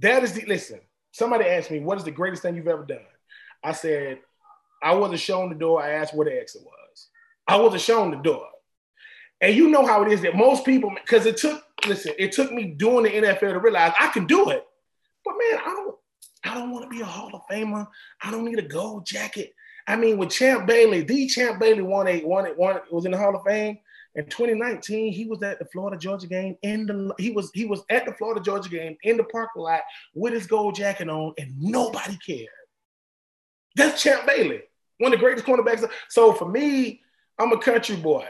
That is the listen. Somebody asked me, "What is the greatest thing you've ever done?" I said, "I wasn't shown the door. I asked where the exit was. I wasn't shown the door." And you know how it is that most people, because it took, listen, it took me doing the NFL to realize I can do it. But man, I don't, I don't want to be a Hall of Famer. I don't need a gold jacket. I mean, with Champ Bailey, the Champ Bailey won a won it one was in the Hall of Fame. In 2019, he was at the Florida Georgia game in the he was he was at the Florida Georgia game in the parking lot with his gold jacket on, and nobody cared. That's Champ Bailey, one of the greatest cornerbacks. So for me, I'm a country boy.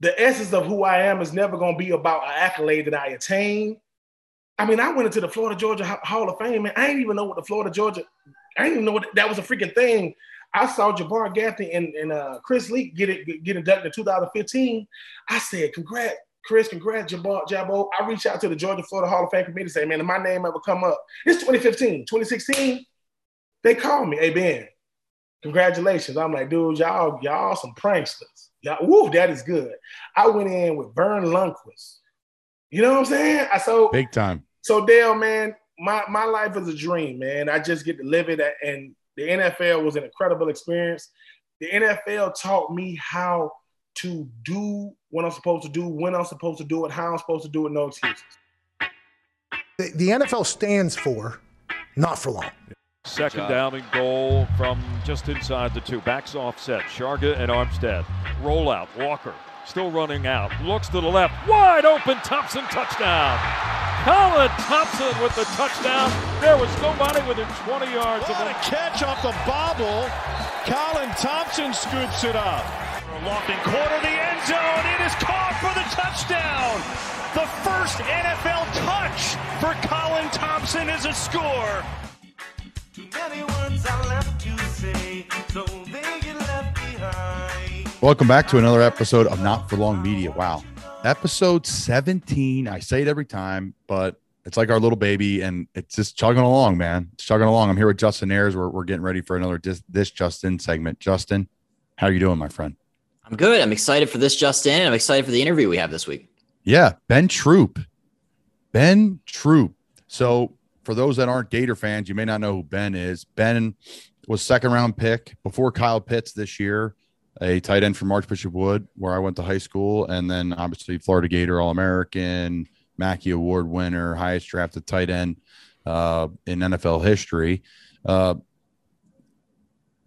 The essence of who I am is never going to be about an accolade that I attain. I mean, I went into the Florida Georgia Hall of Fame, and I didn't even know what the Florida Georgia. I didn't even know what that was a freaking thing I saw Jabbar Gaffney and, and uh, Chris Leak get it get inducted in 2015. I said, "Congrats, Chris! Congrats, Jabbar Jabbo." I reached out to the Georgia Florida Hall of Fame committee to say, "Man, if my name ever come up, it's 2015, 2016." They called me, "Hey Ben, congratulations!" I'm like, "Dude, y'all y'all some pranksters. Y'all, woo, that is good." I went in with Verne Lundquist. You know what I'm saying? I so big time. So Dale, man, my my life is a dream, man. I just get to live it and the NFL was an incredible experience. The NFL taught me how to do what I'm supposed to do, when I'm supposed to do it, how I'm supposed to do it, no excuses. The, the NFL stands for not for long. Second down and goal from just inside the two. Backs offset. Sharga and Armstead. Rollout. Walker still running out. Looks to the left. Wide open. Thompson touchdown. Colin Thompson with the touchdown. There was nobody within 20 yards what of him. a catch off the bobble. Colin Thompson scoops it up. Lofting corner the end zone. It is caught for the touchdown. The first NFL touch for Colin Thompson is a score. Welcome back to another episode of Not for Long Media. Wow episode 17. I say it every time, but it's like our little baby and it's just chugging along, man. It's chugging along. I'm here with Justin Ayers. We're, we're getting ready for another this, this Justin segment. Justin, how are you doing, my friend? I'm good. I'm excited for this, Justin. I'm excited for the interview we have this week. Yeah, Ben Troupe. Ben Troupe. So, for those that aren't Gator fans, you may not know who Ben is. Ben was second round pick before Kyle Pitts this year a tight end from Archbishop Wood, where I went to high school, and then obviously Florida Gator All American, Mackey Award winner, highest drafted tight end uh, in NFL history. Uh,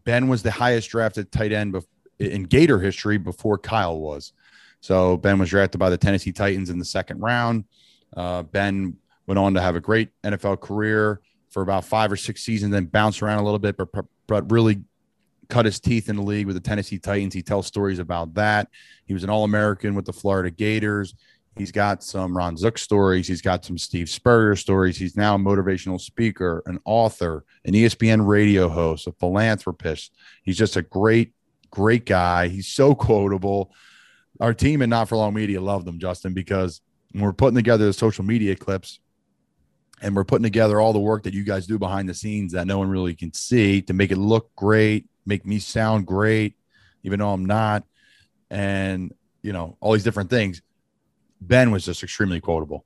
ben was the highest drafted tight end in Gator history before Kyle was. So Ben was drafted by the Tennessee Titans in the second round. Uh, ben went on to have a great NFL career for about five or six seasons, then bounced around a little bit, but, but really cut his teeth in the league with the Tennessee Titans. He tells stories about that. He was an All American with the Florida Gators. He's got some Ron Zook stories. He's got some Steve Spurrier stories. He's now a motivational speaker, an author, an ESPN radio host, a philanthropist. He's just a great, great guy. He's so quotable. Our team and Not for Long Media loved him, Justin, because when we're putting together the social media clips and we're putting together all the work that you guys do behind the scenes that no one really can see to make it look great, make me sound great, even though I'm not, and you know all these different things. Ben was just extremely quotable.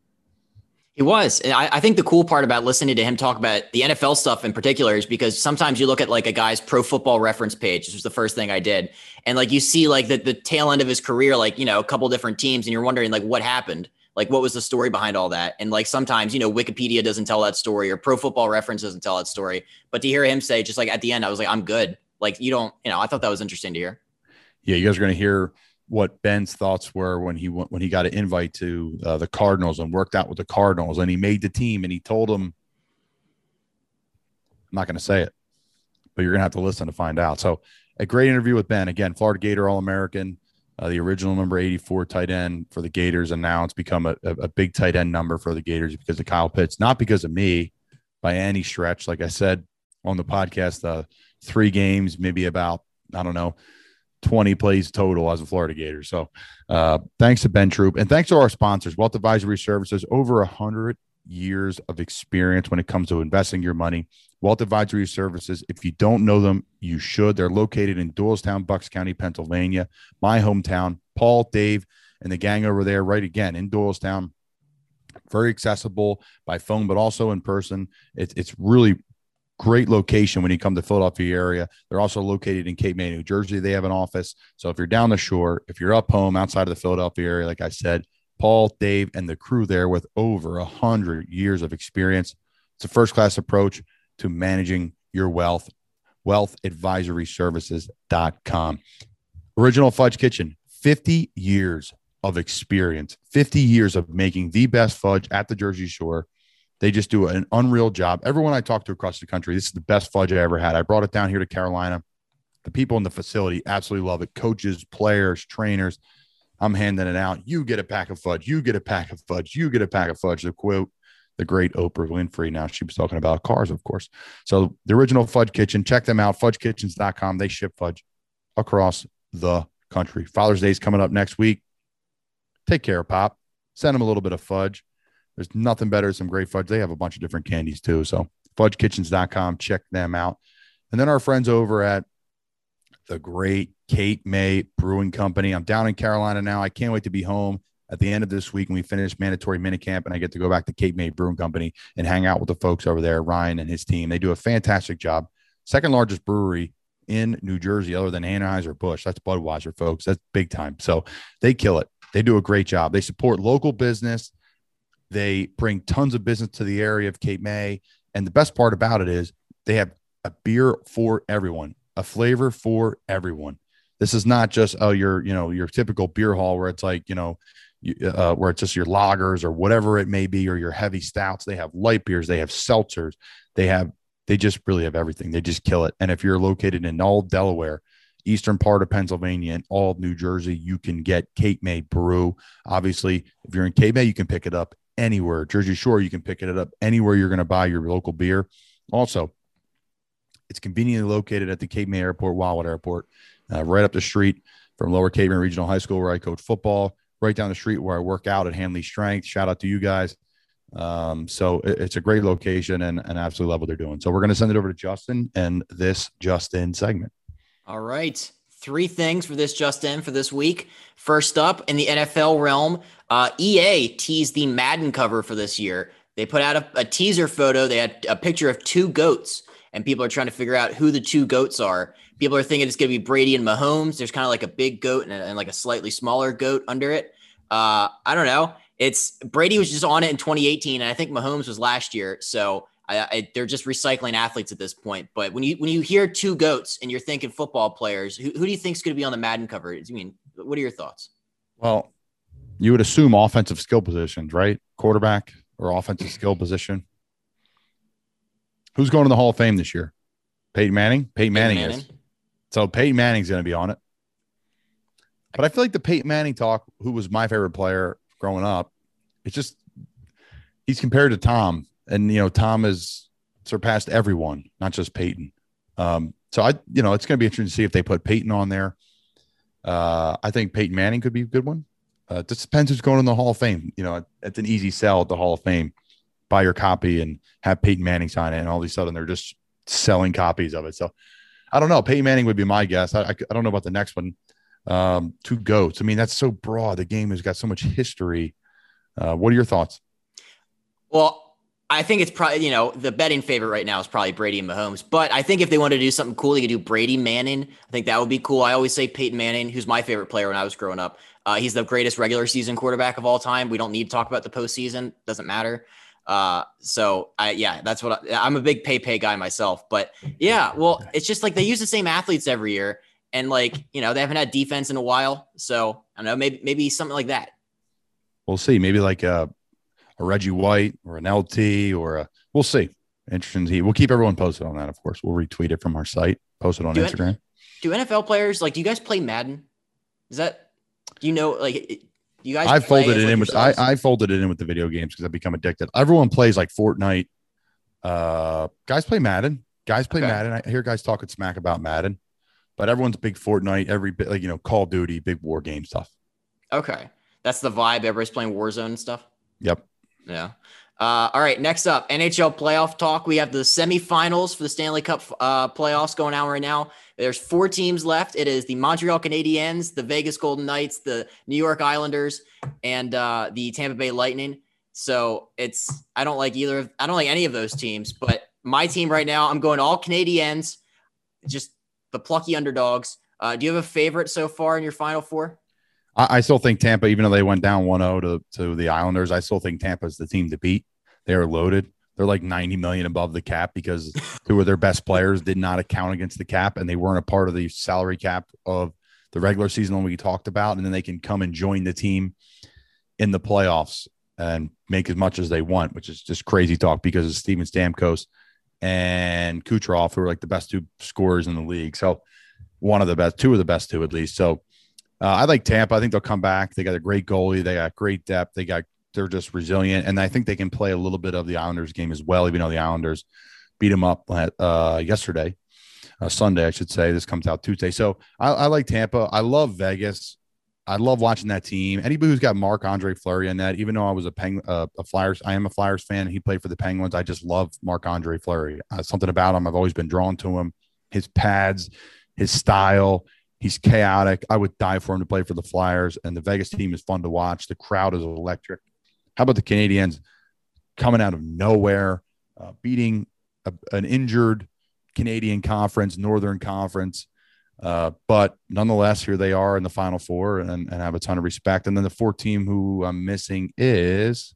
He was. I, I, think the cool part about listening to him talk about the NFL stuff in particular is because sometimes you look at like a guy's pro football reference page. This was the first thing I did. And like you see like the, the tail end of his career, like, you know, a couple different teams, and you're wondering like what happened? Like what was the story behind all that? And like sometimes, you know, Wikipedia doesn't tell that story or pro football reference doesn't tell that story. But to hear him say just like at the end, I was like, I'm good. Like you don't, you know, I thought that was interesting to hear. Yeah, you guys are going to hear what Ben's thoughts were when he went when he got an invite to uh, the Cardinals and worked out with the Cardinals, and he made the team, and he told them, "I'm not going to say it, but you're going to have to listen to find out." So, a great interview with Ben. Again, Florida Gator All American, uh, the original number 84 tight end for the Gators, and now it's become a, a, a big tight end number for the Gators because of Kyle Pitts, not because of me by any stretch. Like I said on the podcast, uh, three games, maybe about, I don't know, 20 plays total as a Florida Gator. So uh, thanks to Ben Troupe and thanks to our sponsors, Wealth Advisory Services, over a hundred years of experience when it comes to investing your money. Wealth Advisory Services, if you don't know them, you should. They're located in Doylestown, Bucks County, Pennsylvania, my hometown. Paul, Dave, and the gang over there, right again in Doylestown. very accessible by phone, but also in person. It's it's really great location when you come to Philadelphia area. They're also located in Cape May, New Jersey. They have an office. So if you're down the shore, if you're up home outside of the Philadelphia area, like I said, Paul, Dave, and the crew there with over a hundred years of experience. It's a first class approach to managing your wealth. Wealthadvisoryservices.com. Original Fudge Kitchen, 50 years of experience, 50 years of making the best fudge at the Jersey Shore. They just do an unreal job. Everyone I talk to across the country, this is the best fudge I ever had. I brought it down here to Carolina. The people in the facility absolutely love it. Coaches, players, trainers. I'm handing it out. You get a pack of fudge. You get a pack of fudge. You get a pack of fudge. The quote, the great Oprah Winfrey. Now she was talking about cars, of course. So the original Fudge Kitchen, check them out. FudgeKitchens.com. They ship fudge across the country. Father's Day is coming up next week. Take care, Pop. Send them a little bit of fudge. There's nothing better than some great fudge. They have a bunch of different candies too. So fudgekitchens.com, check them out. And then our friends over at the great Cape May Brewing Company. I'm down in Carolina now. I can't wait to be home at the end of this week when we finish mandatory minicamp and I get to go back to Cape May Brewing Company and hang out with the folks over there, Ryan and his team. They do a fantastic job. Second largest brewery in New Jersey, other than Anheuser-Busch. That's Budweiser, folks. That's big time. So they kill it. They do a great job. They support local business. They bring tons of business to the area of Cape May. And the best part about it is they have a beer for everyone, a flavor for everyone. This is not just oh your you know your typical beer hall where it's like you know uh, where it's just your lagers or whatever it may be or your heavy stouts. They have light beers, they have seltzers, they have they just really have everything. They just kill it. And if you're located in all Delaware, eastern part of Pennsylvania, and all of New Jersey, you can get Cape May Brew. Obviously, if you're in Cape May, you can pick it up anywhere. Jersey Shore, you can pick it up anywhere you're going to buy your local beer. Also, it's conveniently located at the Cape May Airport, Wildwood Airport, uh, right up the street from Lower Cape May Regional High School, where I coach football, right down the street where I work out at Hanley Strength. Shout out to you guys. Um, so it, it's a great location and, and absolutely love what they're doing. So we're going to send it over to Justin and this Justin segment. All right. Three things for this Justin for this week. First up, in the NFL realm, uh, EA teased the Madden cover for this year. They put out a, a teaser photo. They had a picture of two goats, and people are trying to figure out who the two goats are. People are thinking it's going to be Brady and Mahomes. There's kind of like a big goat and, a, and like a slightly smaller goat under it. Uh, I don't know. It's Brady was just on it in 2018, and I think Mahomes was last year. So I, I, they're just recycling athletes at this point. But when you when you hear two goats and you're thinking football players, who, who do you think is going to be on the Madden cover? I mean, what are your thoughts? Well, you would assume offensive skill positions, right? Quarterback or offensive skill position. Who's going to the Hall of Fame this year? Peyton Manning. Peyton Manning, Peyton Manning. is. So Peyton Manning's going to be on it. But I feel like the Peyton Manning talk, who was my favorite player growing up, it's just he's compared to Tom, and you know Tom has surpassed everyone, not just Peyton. Um, so I, you know, it's going to be interesting to see if they put Peyton on there. Uh, I think Peyton Manning could be a good one. Uh, depends who's going in the Hall of Fame. You know, it's an easy sell at the Hall of Fame. Buy your copy and have Peyton Manning sign it, and all of a sudden they're just selling copies of it. So I don't know. Peyton Manning would be my guess. I, I, I don't know about the next one. Um, two goats. I mean, that's so broad. The game has got so much history. Uh, what are your thoughts? Well, I think it's probably, you know, the betting favorite right now is probably Brady and Mahomes. But I think if they wanted to do something cool, they could do Brady Manning. I think that would be cool. I always say Peyton Manning, who's my favorite player when I was growing up. Uh, he's the greatest regular season quarterback of all time. We don't need to talk about the postseason. Doesn't matter. Uh, so I, yeah, that's what I, am a big pay pay guy myself, but yeah, well, it's just like they use the same athletes every year and like, you know, they haven't had defense in a while. So I don't know, maybe, maybe something like that. We'll see. Maybe like a, a Reggie White or an LT or a, we'll see. Interesting. To We'll keep everyone posted on that. Of course, we'll retweet it from our site, post it on do Instagram. N- do NFL players like, do you guys play Madden? Is that, do you know, like, you guys, I folded it in with I, I folded it in with the video games because I've become addicted. Everyone plays like Fortnite. Uh, guys play Madden. Guys play okay. Madden. I hear guys talking smack about Madden, but everyone's big Fortnite. Every bit like you know Call of Duty, big war game stuff. Okay, that's the vibe. Everybody's playing Warzone and stuff. Yep. Yeah. Uh, all right, next up, NHL playoff talk. We have the semifinals for the Stanley Cup uh, playoffs going on right now. There's four teams left. It is the Montreal Canadiens, the Vegas Golden Knights, the New York Islanders, and uh, the Tampa Bay Lightning. So it's I don't like either of I don't like any of those teams, but my team right now, I'm going all Canadiens, just the plucky underdogs. Uh, do you have a favorite so far in your final four? I, I still think Tampa, even though they went down 1-0 to, to the Islanders, I still think Tampa is the team to beat. They are loaded. They're like 90 million above the cap because two of their best players did not account against the cap and they weren't a part of the salary cap of the regular season when we talked about. And then they can come and join the team in the playoffs and make as much as they want, which is just crazy talk because of Steven Stamkos and Kucherov, who are like the best two scorers in the league. So one of the best, two of the best two at least. So uh, I like Tampa. I think they'll come back. They got a great goalie. They got great depth. They got they're just resilient, and I think they can play a little bit of the Islanders game as well. Even though the Islanders beat them up uh, yesterday, uh, Sunday, I should say. This comes out Tuesday, so I, I like Tampa. I love Vegas. I love watching that team. Anybody who's got Marc Andre Fleury in that, even though I was a Peng, uh, a Flyers, I am a Flyers fan. He played for the Penguins. I just love Marc Andre Fleury. Uh, something about him. I've always been drawn to him. His pads, his style. He's chaotic. I would die for him to play for the Flyers. And the Vegas team is fun to watch. The crowd is electric. How about the Canadians coming out of nowhere, uh, beating a, an injured Canadian conference, Northern Conference? Uh, but nonetheless, here they are in the final four and, and have a ton of respect. And then the fourth team who I'm missing is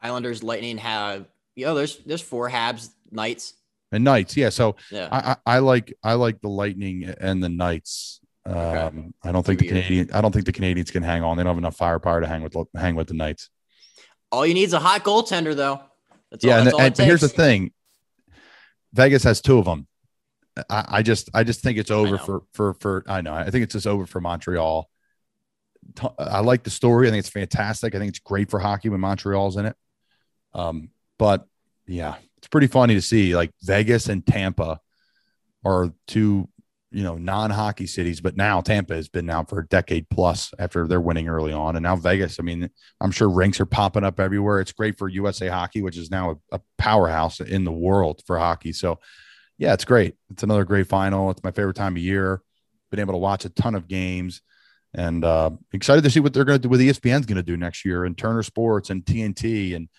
Islanders, Lightning have, you know, there's, there's four Habs, Knights. And Knights. Yeah. So Yeah. I, I, I like, I like the Lightning and the Knights. Um, Okay. I don't think the years. Canadian, I don't think the Canadians can hang on. They don't have enough firepower to hang with, hang with the Knights. All you need is a hot goaltender, though. That's yeah. all, And, and here's the thing. Vegas has two of them. I, I just, I just think it's over for, for, for, I know, I think it's just over for Montreal. I like the story. I think it's fantastic. I think it's great for hockey when Montreal's in it. Um, but yeah, it's pretty funny to see like Vegas and Tampa are two, you know, non-hockey cities, but now Tampa has been now for a decade plus after they're winning early on. And now Vegas, I mean, I'm sure rinks are popping up everywhere. It's great for USA hockey, which is now a, a powerhouse in the world for hockey. So yeah, it's great. It's another great final. It's my favorite time of year. Been able to watch a ton of games and uh, excited to see what they're going to do, what ESPN's going to do next year and Turner Sports and TNT. And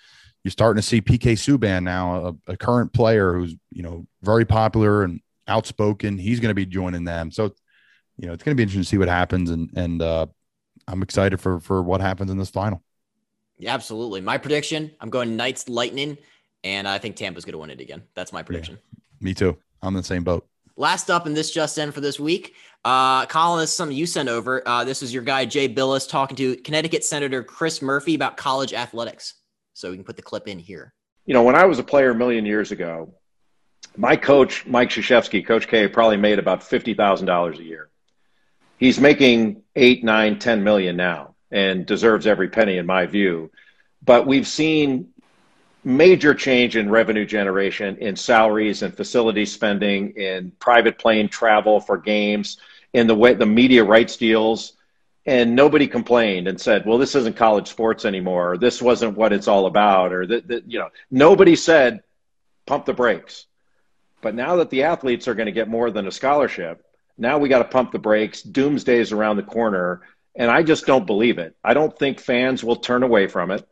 you're starting to see PK Subban now, a, a current player who's, you know, very popular and outspoken. He's going to be joining them. So, you know, it's going to be interesting to see what happens. And, and uh, I'm excited for, for what happens in this final. Yeah, absolutely. My prediction I'm going Knights, Lightning, and I think Tampa's going to win it again. That's my prediction. Me too. I'm in the same boat. Last up in this just in for this week, uh, Colin, this is something you sent over. Uh, this is your guy Jay Bilas talking to Connecticut Senator Chris Murphy about college athletics. So we can put the clip in here. you know, when I was a player a million years ago, my coach, Mike Krzyzewski, Coach K, probably made about fifty thousand dollars a year. He's making eight, nine, ten million now, and deserves every penny in my view. But we've seen major change in revenue generation, in salaries and facility spending, in private plane travel for games, in the way the media rights deals and nobody complained and said, "Well, this isn't college sports anymore. Or, this wasn't what it's all about," or that, that you know, nobody said, "Pump the brakes." But now that the athletes are going to get more than a scholarship, now we got to pump the brakes. Doomsday is around the corner, and I just don't believe it. I don't think fans will turn away from it.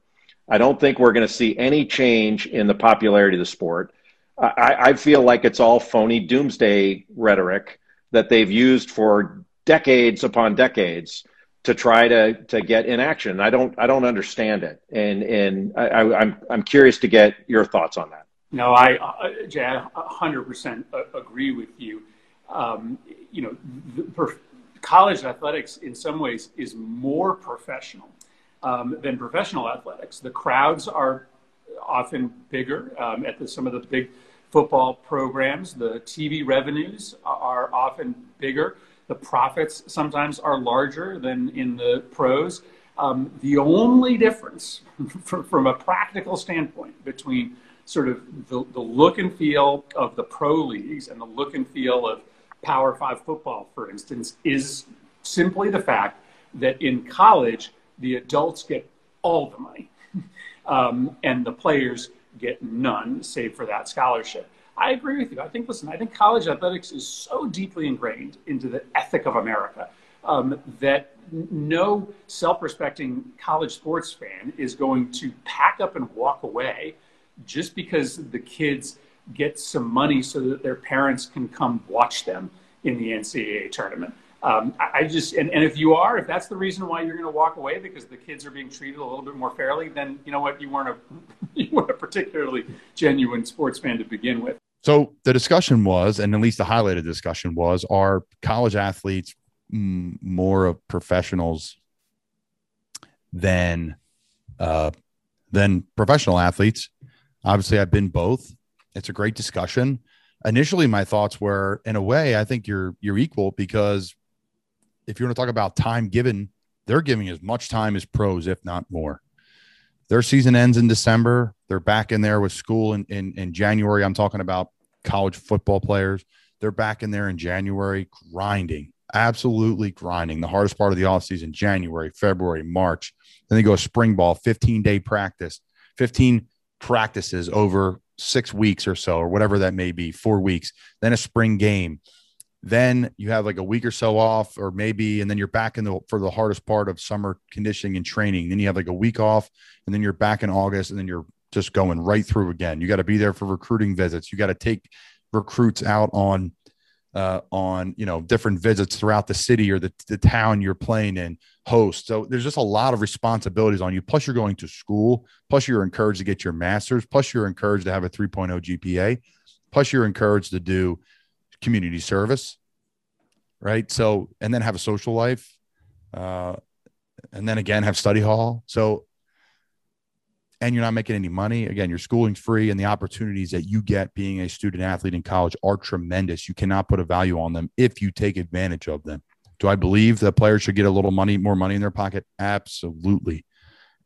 I don't think we're going to see any change in the popularity of the sport. I, I feel like it's all phony doomsday rhetoric that they've used for decades upon decades to try to to get in action. I don't I don't understand it, and and I, I, I'm I'm curious to get your thoughts on that. No, I, uh, Jay, I 100% agree with you. Um, you know, the, college athletics in some ways is more professional um, than professional athletics. The crowds are often bigger um, at the, some of the big football programs. The TV revenues are often bigger. The profits sometimes are larger than in the pros. Um, the only difference from, a practical standpoint between sort of the, the look and feel of the pro leagues and the look and feel of Power Five football, for instance, is simply the fact that in college, the adults get all the money um, and the players get none, save for that scholarship. I agree with you. I think, listen, I think college athletics is so deeply ingrained into the ethic of America um, that no self-respecting college sports fan is going to pack up and walk away just because the kids get some money so that their parents can come watch them in the NCAA tournament. Um, I just and, and if you are, if that's the reason why you're going to walk away because the kids are being treated a little bit more fairly, then you know what you weren't a you weren't a particularly genuine sports fan to begin with. So the discussion was, and at least the highlighted discussion was, are college athletes more of professionals than uh, than professional athletes? Obviously, I've been both. It's a great discussion. Initially, my thoughts were, in a way, I think you're you're equal because if you want to talk about time given, they're giving as much time as pros, if not more. Their season ends in December. They're back in there with school in, in, in January. I'm talking about college football players. They're back in there in January grinding, absolutely grinding. The hardest part of the offseason, January, February, March. Then they go spring ball, 15 day practice, 15 practices over six weeks or so, or whatever that may be, four weeks, then a spring game. Then you have like a week or so off, or maybe, and then you're back in the for the hardest part of summer conditioning and training. Then you have like a week off, and then you're back in August, and then you're just going right through again. You got to be there for recruiting visits. You got to take recruits out on uh, on you know different visits throughout the city or the, the town you're playing in host so there's just a lot of responsibilities on you plus you're going to school plus you're encouraged to get your master's plus you're encouraged to have a 3.0 gpa plus you're encouraged to do community service right so and then have a social life uh, and then again have study hall so and you're not making any money. Again, your schooling's free, and the opportunities that you get being a student athlete in college are tremendous. You cannot put a value on them if you take advantage of them. Do I believe that players should get a little money, more money in their pocket? Absolutely,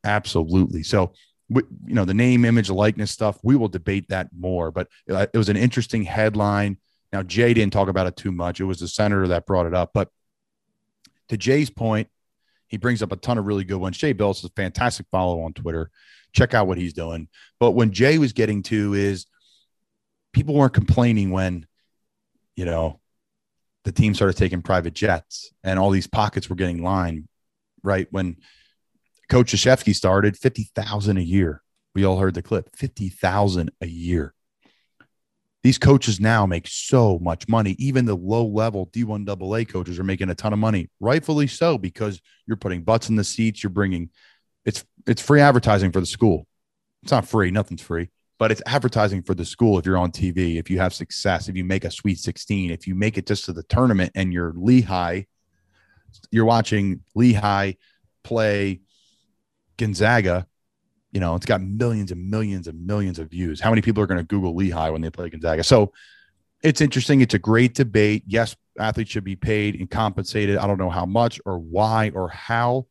absolutely. So, you know, the name, image, likeness stuff, we will debate that more. But uh, it was an interesting headline. Now, Jay didn't talk about it too much. It was the senator that brought it up. But to Jay's point, he brings up a ton of really good ones. Jay Bilas is a fantastic follow on Twitter check out what he's doing. But when Jay was getting to is people weren't complaining when, you know, the team started taking private jets and all these pockets were getting lined, right? When Coach Krzyzewski started, 50,000 a year. We all heard the clip, 50,000 a year. These coaches now make so much money. Even the low level D1 AA coaches are making a ton of money, rightfully so, because you're putting butts in the seats. You're bringing it's it's free advertising for the school. It's not free, nothing's free, but it's advertising for the school if you're on TV, if you have success, if you make a sweet 16, if you make it just to the tournament and you're Lehigh, you're watching Lehigh play Gonzaga, you know, it's got millions and millions and millions of views. How many people are going to Google Lehigh when they play Gonzaga? So it's interesting. It's a great debate. Yes, athletes should be paid and compensated. I don't know how much or why or how,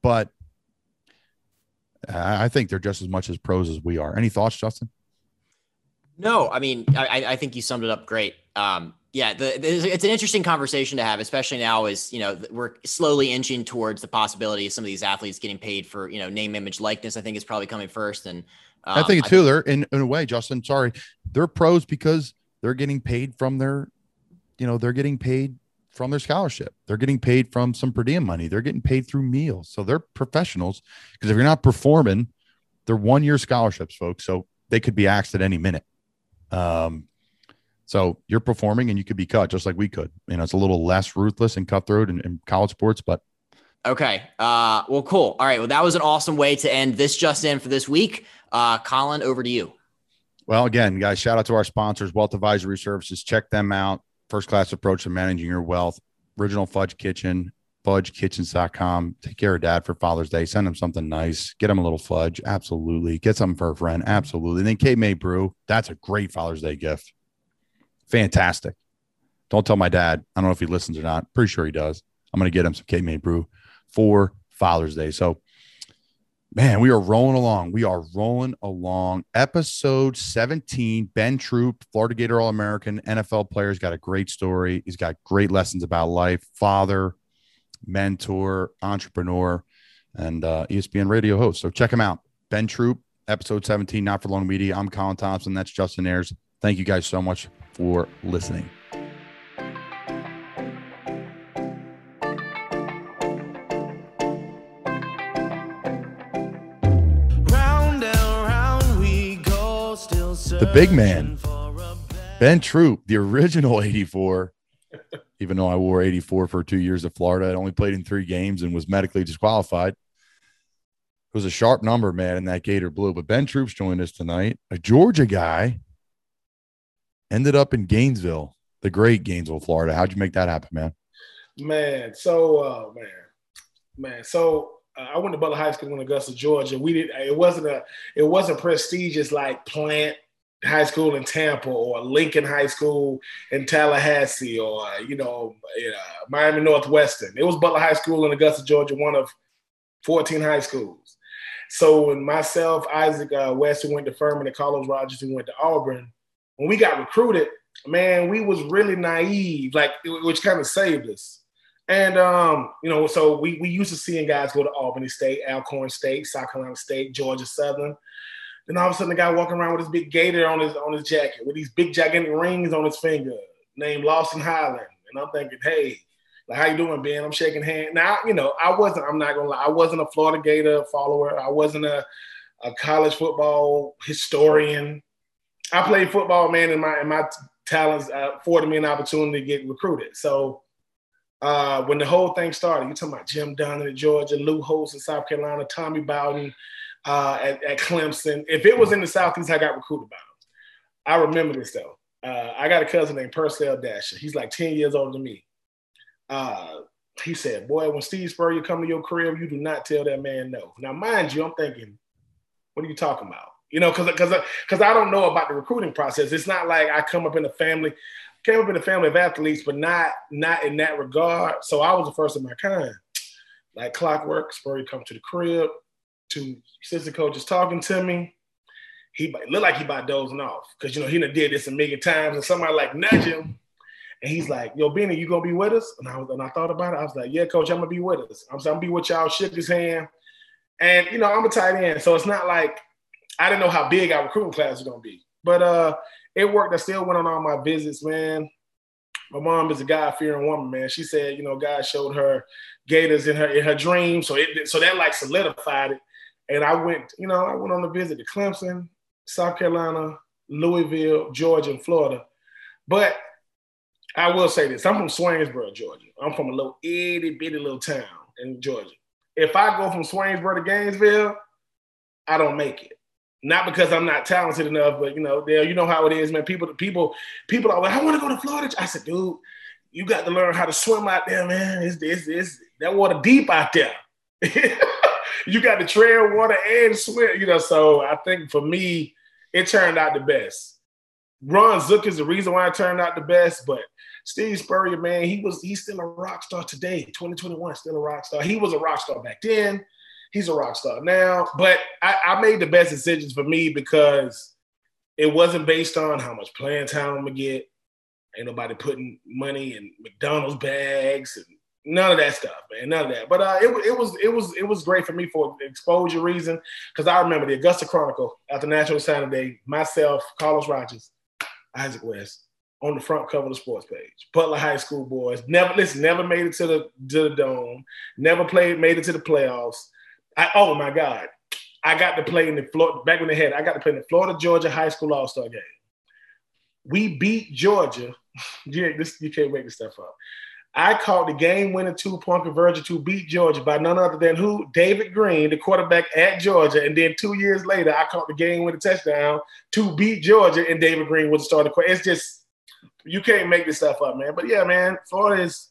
but I think they're just as much as pros as we are. Any thoughts, Justin? No, I mean, I, I think you summed it up great. Um, yeah, the, it's an interesting conversation to have, especially now as you know we're slowly inching towards the possibility of some of these athletes getting paid for you know name, image, likeness. I think is probably coming first, and um, I think too. they're in, in a way, Justin. Sorry, they're pros because they're getting paid from their, you know, they're getting paid from their scholarship. They're getting paid from some per diem money. They're getting paid through meals. So they're professionals because if you're not performing, they're one year scholarships, folks. So they could be axed at any minute. Um, so you're performing and you could be cut just like we could. You know, it's a little less ruthless and cutthroat in, in college sports, but Okay. Uh, well, cool. All right. Well, that was an awesome way to end this just in for this week. Uh, Colin, over to you. Well, again, guys, shout out to our sponsors, Wealth Advisory Services. Check them out first class approach to managing your wealth. Original Fudge Kitchen, fudgekitchens.com. Take care of dad for Father's Day. Send him something nice. Get him a little fudge. Absolutely. Get something for a friend. Absolutely. And then Cape May Brew. That's a great Father's Day gift. Fantastic. Don't tell my dad. I don't know if he listens or not. Pretty sure he does. I'm going to get him some Cape May Brew for Father's Day. So Man, we are rolling along. We are rolling along. Episode 17. Ben Troupe, Florida Gator All American, NFL player. He's got a great story. He's got great lessons about life, father, mentor, entrepreneur, and uh, ESPN radio host. So check him out. Ben Troupe, episode 17, Not for Long Media. I'm Colin Thompson. That's Justin Ayers. Thank you guys so much for listening. the big man, Ben Troupe, the original 84. Even though I wore 84 for two years at Florida, I only played in three games and was medically disqualified. It was a sharp number, man, in that Gator Blue. But Ben Troupe's joined us tonight, a Georgia guy ended up in Gainesville, the great Gainesville, Florida. How'd you make that happen, man? Man, so uh, man, man, so uh, I went to Butler High School in Augusta, Georgia. We did. It wasn't a. It wasn't prestigious like Plant High School in Tampa or Lincoln High School in Tallahassee or you know uh, Miami Northwestern. It was Butler High School in Augusta, Georgia, one of 14 high schools. So when myself, Isaac uh, went to Furman, and Carlos Rogers, who went to Auburn, when we got recruited, man, we was really naive, like which kind of saved us. And um, you know, so we we used to seeing guys go to Albany State, Alcorn State, South Carolina State, Georgia Southern. Then all of a sudden, the guy walking around with his big gator on his on his jacket, with these big gigantic rings on his finger, named Lawson Highland. And I'm thinking, hey, like how you doing, Ben? I'm shaking hands. Now, you know, I wasn't. I'm not gonna lie. I wasn't a Florida Gator follower. I wasn't a a college football historian. I played football, man, and my and my talents uh, afforded me an opportunity to get recruited. So uh, when the whole thing started, you're talking about Jim Donnan in Georgia, Lou Holtz in South Carolina, Tommy Bowden uh, at, at, Clemson. If it was in the Southeast, I got recruited by them. I remember this though. Uh, I got a cousin named Purcell Dasher. He's like 10 years older than me. Uh, he said, Boy, when Steve Spurrier come to your crib, you do not tell that man no. Now, mind you, I'm thinking, what are you talking about? You know, because because because I don't know about the recruiting process. It's not like I come up in a family came up in a family of athletes, but not not in that regard. So I was the first of my kind. Like clockwork, Spurrier come to the crib, two assistant coaches talking to me. He looked like he about dozing off because you know he done did this a million times, and somebody like nudge him, and he's like, "Yo, Benny, you gonna be with us?" And I was, and I thought about it. I was like, "Yeah, coach, I'm gonna be with us. I'm, I'm gonna be with y'all." Shook his hand, and you know I'm a tight end, so it's not like I didn't know how big our recruiting class was gonna be. But uh, it worked. I still went on all my visits, man. My mom is a God-fearing woman, man. She said, you know, God showed her gators in her in her dream, so it so that like solidified it. And I went, you know, I went on a visit to Clemson, South Carolina, Louisville, Georgia, and Florida. But I will say this: I'm from Swainsboro, Georgia. I'm from a little itty bitty little town in Georgia. If I go from Swainsboro to Gainesville, I don't make it not because I'm not talented enough, but you know, Dale, you know how it is, man. People, people, people are like, I want to go to Florida. I said, dude, you got to learn how to swim out there, man. It's, this, it's that water deep out there. you got to tread water and swim, you know. So I think for me, it turned out the best. Ron Zook is the reason why it turned out the best, but Steve Spurrier, man, he was he's still a rock star today, 2021, still a rock star. He was a rock star back then he's a rock star now. But I, I made the best decisions for me because it wasn't based on how much playing time I'm gonna get. Ain't nobody putting money in McDonald's bags and none of that stuff, man. None of that. But uh, it, it was it was it was great for me for exposure reason because I remember the Augusta Chronicle the National Saturday. Myself, Carlos Rogers, Isaac West on the front cover of the sports page. Butler High School boys never listen, never made it to the to the dome, never played, made it to the playoffs. I, oh my God. I got to play in the Florida, back when they had, I got to play in the Florida Georgia High School All Star game. We beat Georgia. yeah, this you can't make this stuff up. I caught the game winning two point conversion to beat Georgia by none other than who? David Green, the quarterback at Georgia. And then two years later, I caught the game winning touchdown to beat Georgia, and David Green was the starting quarterback. It's just, you can't make this stuff up, man. But yeah, man, Florida is,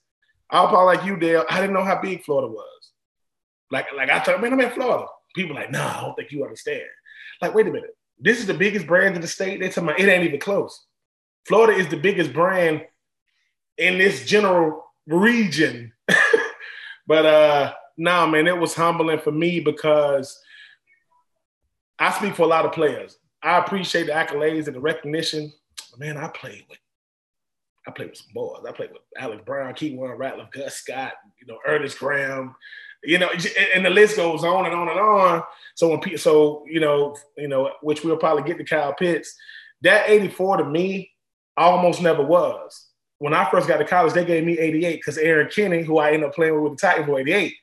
I'll probably like you, Dale. I didn't know how big Florida was. Like, like I told man, I'm in Florida. People like, nah, I don't think you understand. Like, wait a minute. This is the biggest brand in the state. They talking about it ain't even close. Florida is the biggest brand in this general region. but uh nah, man, it was humbling for me because I speak for a lot of players. I appreciate the accolades and the recognition. Man, I played with I played with some boys. I played with Alex Brown, Keith Warren, Ratliff, Gus Scott, you know, Ernest Graham, you know, and the list goes on and on and on. So when people, so you know, you know, which we'll probably get to Kyle Pitts, that 84 to me almost never was. When I first got to college, they gave me 88 because Erron Kinney, who I ended up playing with with the Titans for 88,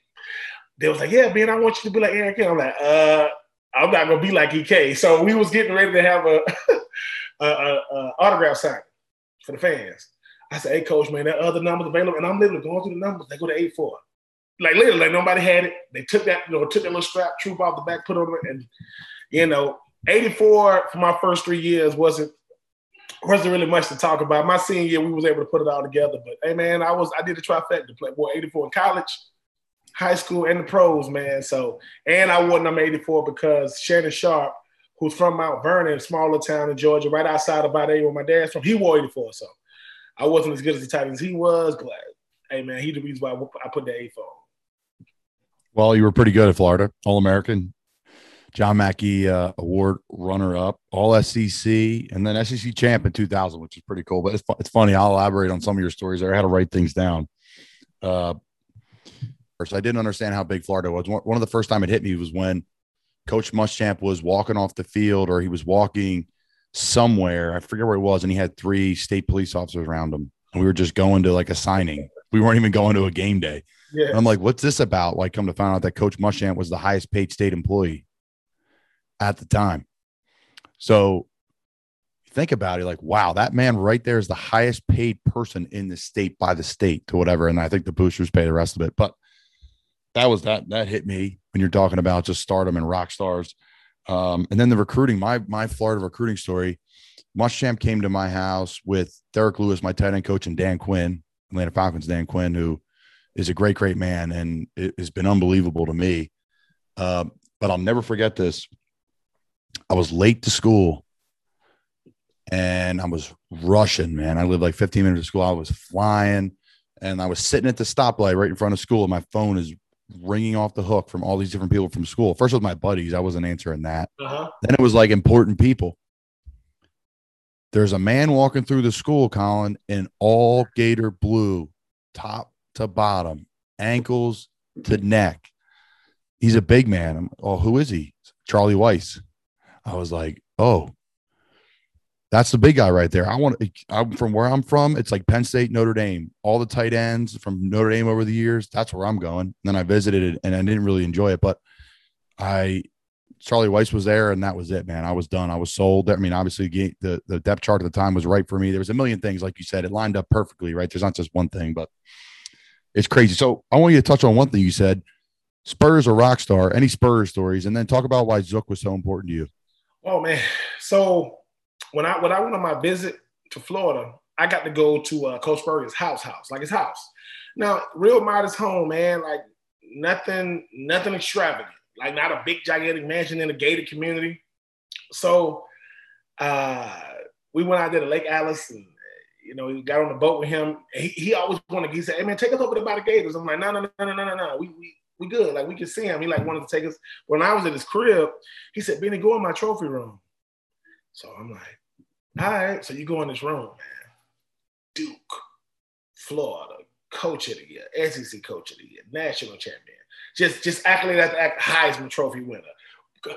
they was like, "Yeah, man, I want you to be like Erron Kinney." I'm like, "Uh, I'm not gonna be like EK. So we was getting ready to have a, a, a, a autograph signing for the fans. I said, "Hey, coach, man, that other numbers available?" And I'm literally going through the numbers. They go to eight four. Like literally, like nobody had it. They took that, you know, took that little strap troop off the back, put it on it, and you know, 84 for my first three years wasn't wasn't really much to talk about. My senior year, we was able to put it all together. But hey, man, I was I did a trifecta, play boy 84 in college, high school, and the pros, man. So and I won number 84 because Shannon Sharpe, who's from Mount Vernon, smaller town in Georgia, right outside of Bad where my dad's from, he wore 84. So I wasn't as good as the tight as he was, but hey, man, he's the reason why I put the 84 Well, you were pretty good at Florida, All American, John Mackey uh, Award runner up, All SEC, and then SEC champ in 2000, which is pretty cool. But it's, it's funny. I'll elaborate on some of your stories there. I had to write things down. Uh, first, I didn't understand how big Florida was. One of the first time it hit me was when Coach Muschamp was walking off the field or he was walking somewhere. I forget where it was, and he had three state police officers around him. And we were just going to like a signing. We weren't even going to a game day. Yeah. I'm like, what's this about? Like, come to find out that Coach Muschamp was the highest paid state employee at the time. So think about it like, wow, that man right there is the highest paid person in the state by the state to whatever. And I think the boosters pay the rest of it. But that was that that hit me when you're talking about just stardom and rock stars. Um, and then the recruiting, my my Florida recruiting story. Muschamp came to my house with Derek Lewis, my tight end coach, and Dan Quinn, Atlanta Falcons Dan Quinn, who is a great, great man, and it has been unbelievable to me. Uh, but I'll never forget this. I was late to school and I was rushing, man. I lived like 15 minutes to school. I was flying and I was sitting at the stoplight right in front of school. And my phone is ringing off the hook from all these different people from school. First, it was my buddies. I wasn't answering that. Uh-huh. Then it was like important people. There's a man walking through the school, Colin, in all gator blue, top to bottom, ankles to neck. He's a big man. I'm, oh, who is he? Charlie Weis. I was like, oh, that's the big guy right there. I want. I'm from where I'm from. It's like Penn State, Notre Dame. All the tight ends from Notre Dame over the years. That's where I'm going. And then I visited it, and I didn't really enjoy it, but I. Charlie Weis was there, and that was it, man. I was done. I was sold. I mean, obviously, the the depth chart at the time was right for me. There was a million things, like you said, it lined up perfectly, right? There's not just one thing, but it's crazy. So I want you to touch on one thing you said: Spurs or rock star. Any Spurs stories, and then talk about why Zook was so important to you. Oh man. So when I when I went on my visit to Florida, I got to go to uh, Coach Spurrier's house, house, like his house. Now, real modest home, man, like nothing, nothing extravagant, like not a big gigantic mansion in a gated community. So uh, we went out there to Lake Alice and you know, he got on the boat with him. He, he always wanted, to, he said, Hey man, take us over to by the gators. I'm like, no, no, no, no, no, no, no. We, we we good. Like we can see him. He like wanted to take us. When I was at his crib, he said, Benny, go in my trophy room. So I'm like, all right. So you go in this room, man. Duke, Florida, coach of the year, SEC coach of the year, national champion. Just just accolade after Heisman Trophy winner.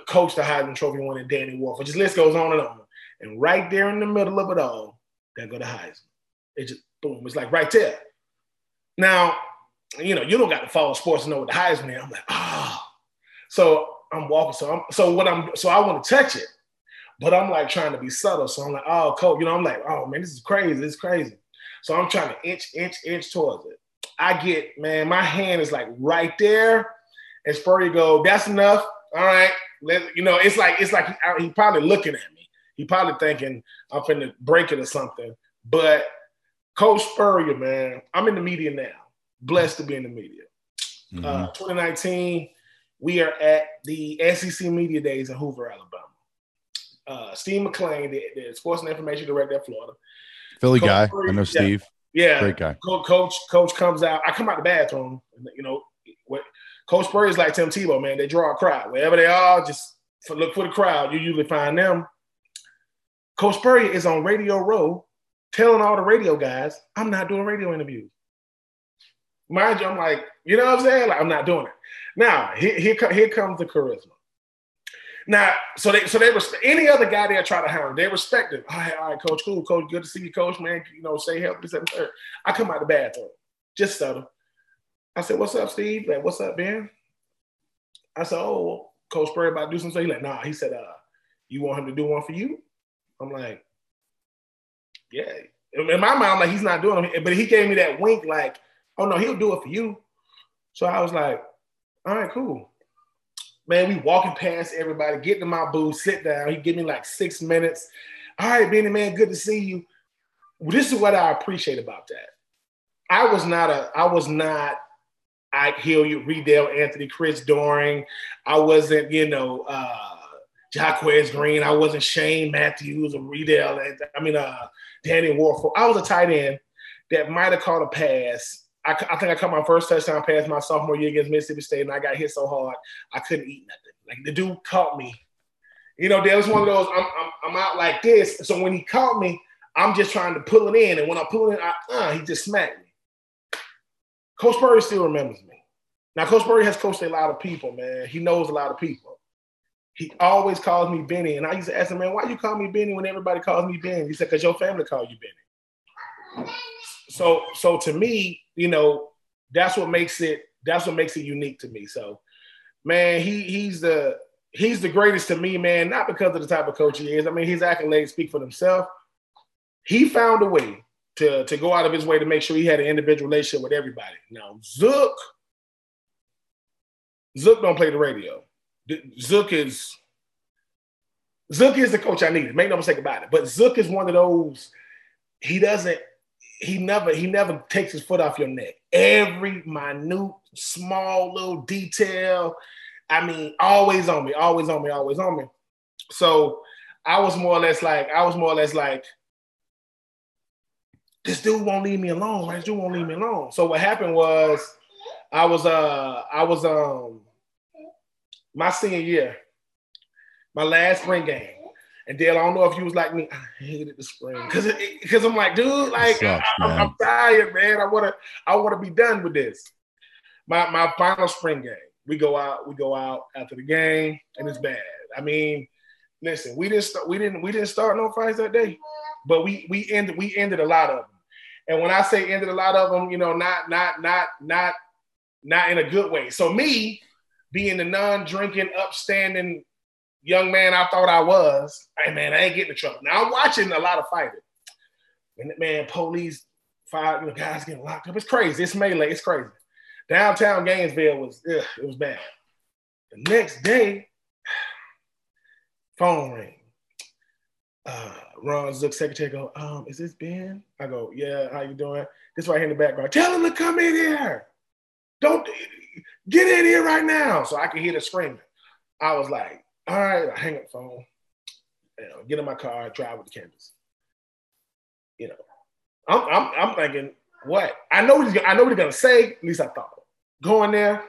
Coach the Heisman Trophy winner, Danny Wuerffel. Just list goes on and on. And right there in the middle of it all, there go the Heisman. It just boom. It's like right there. Now, you know, you don't got to follow sports to know what the Heisman is. I'm like, oh. So I'm walking. So I'm so what I'm so I want to touch it, but I'm like trying to be subtle. So I'm like, oh, cool. You know, I'm like, oh man, this is crazy. This is crazy. So I'm trying to inch, inch, inch towards it. I get, man, my hand is like right there. And Spurrier go, that's enough. All right. Let, you know, it's like, it's like he, he probably looking at me. He probably thinking I'm finna break it or something. But Coach Spurrier, man, I'm in the media now blessed to be in the media. Mm-hmm. Uh, 2019, we are at the SEC Media Days in Hoover, Alabama. Uh, Steve McClain, the, the, sports and information director at Florida. Philly coach guy. I know Steve. Yeah. Great guy. Coach, coach comes out. I come out the bathroom. You know, what, Coach Spurrier is like Tim Tebow, man. They draw a crowd. Wherever they are, just look for the crowd. You usually find them. Coach Spurrier is on Radio Row telling all the radio guys, I'm not doing radio interviews. Mind you, I'm like, you know what I'm saying? Like, I'm not doing it. Now, here, here, here comes the charisma. Now, so they so they respect any other guy they try to hire, they respect it. All right, all right, coach, cool, coach, good to see you, coach, man. You know, say help, this and third. I come out the bathroom, just subtle. I said, What's up, Steve? Like, what's up, Ben? I said, Oh, Coach Spurrier about to do something? He's like, nah. He said, uh, you want him to do one for you? I'm like, yeah. In my mind, I'm like, he's not doing it. But he gave me that wink, like, oh no, he'll do it for you. So I was like, all right, cool. Man, we walking past everybody, getting to my booth, sit down. He give me like six minutes. All right, Benny, man, good to see you. This is what I appreciate about that. I was not a, I was not Ike Hilliard, Reidel Anthony, Chris Doering. I wasn't, you know, uh, Jacquez Green. I wasn't Shane Matthews or Reidel. I mean, uh, Danny Wuerffel. I was a tight end that might have caught a pass. I, I, think I caught my first touchdown pass my sophomore year against Mississippi State, and I got hit so hard I couldn't eat nothing. Like the dude caught me. You know, there was one of those. I'm, I'm, I'm out like this. So when he caught me, I'm just trying to pull it in, and when I pull it in, I, uh, he just smacked me. Coach Spurrier still remembers me. Now, Coach Spurrier has coached a lot of people, man. He knows a lot of people. He always calls me Benny. And I used to ask him, man, why you call me Benny when everybody calls me Benny? He said, because your family call you Benny. So, so to me, you know, that's what makes it, that's what makes it unique to me. So, man, he he's the he's the greatest to me, man, not because of the type of coach he is. I mean, his accolades speak for themselves. He found a way to, to go out of his way to make sure he had an individual relationship with everybody. Now, Zook, Zook don't play the radio. Zook is Zook is the coach I needed. Make no mistake about it. But Zook is one of those. He doesn't. He never. He never takes his foot off your neck. Every minute, small little detail. I mean, always on me. Always on me. Always on me. So I was more or less like. I was more or less like. This dude won't leave me alone. Right? This dude won't leave me alone. So what happened was, I was uh I was um my senior year, my last spring game. And Dale, I don't know if you was like me. I hated the spring because because I'm like, dude, like sucks, I, am tired, man. I wanna I wanna be done with this. My my final spring game. We go out. We go out after the game, and it's bad. I mean, listen, we didn't start. We didn't we didn't start no fights that day, but we we ended we ended a lot of them. And when I say ended a lot of them, you know, not not not not not in a good way. So me, being the non-drinking, upstanding young man I thought I was, hey man, I ain't getting in trouble. Now I'm watching a lot of fighting. And man, police, fire, you know, guys getting locked up. It's crazy. It's melee. It's crazy. Downtown Gainesville was, ugh, it was bad. The next day, phone ring. Uh, Ron Zook secretary go, um, is this Ben? I go, yeah, how you doing? This right here in the background. Tell him to come in here. Don't Get in here right now. So I could hear the screaming. I was like, all right, I hang up phone, you know, get in my car, drive with the campus. You know, I'm, I'm, I'm thinking, what? I know what he's, I know what he's gonna say. At least I thought. Going there,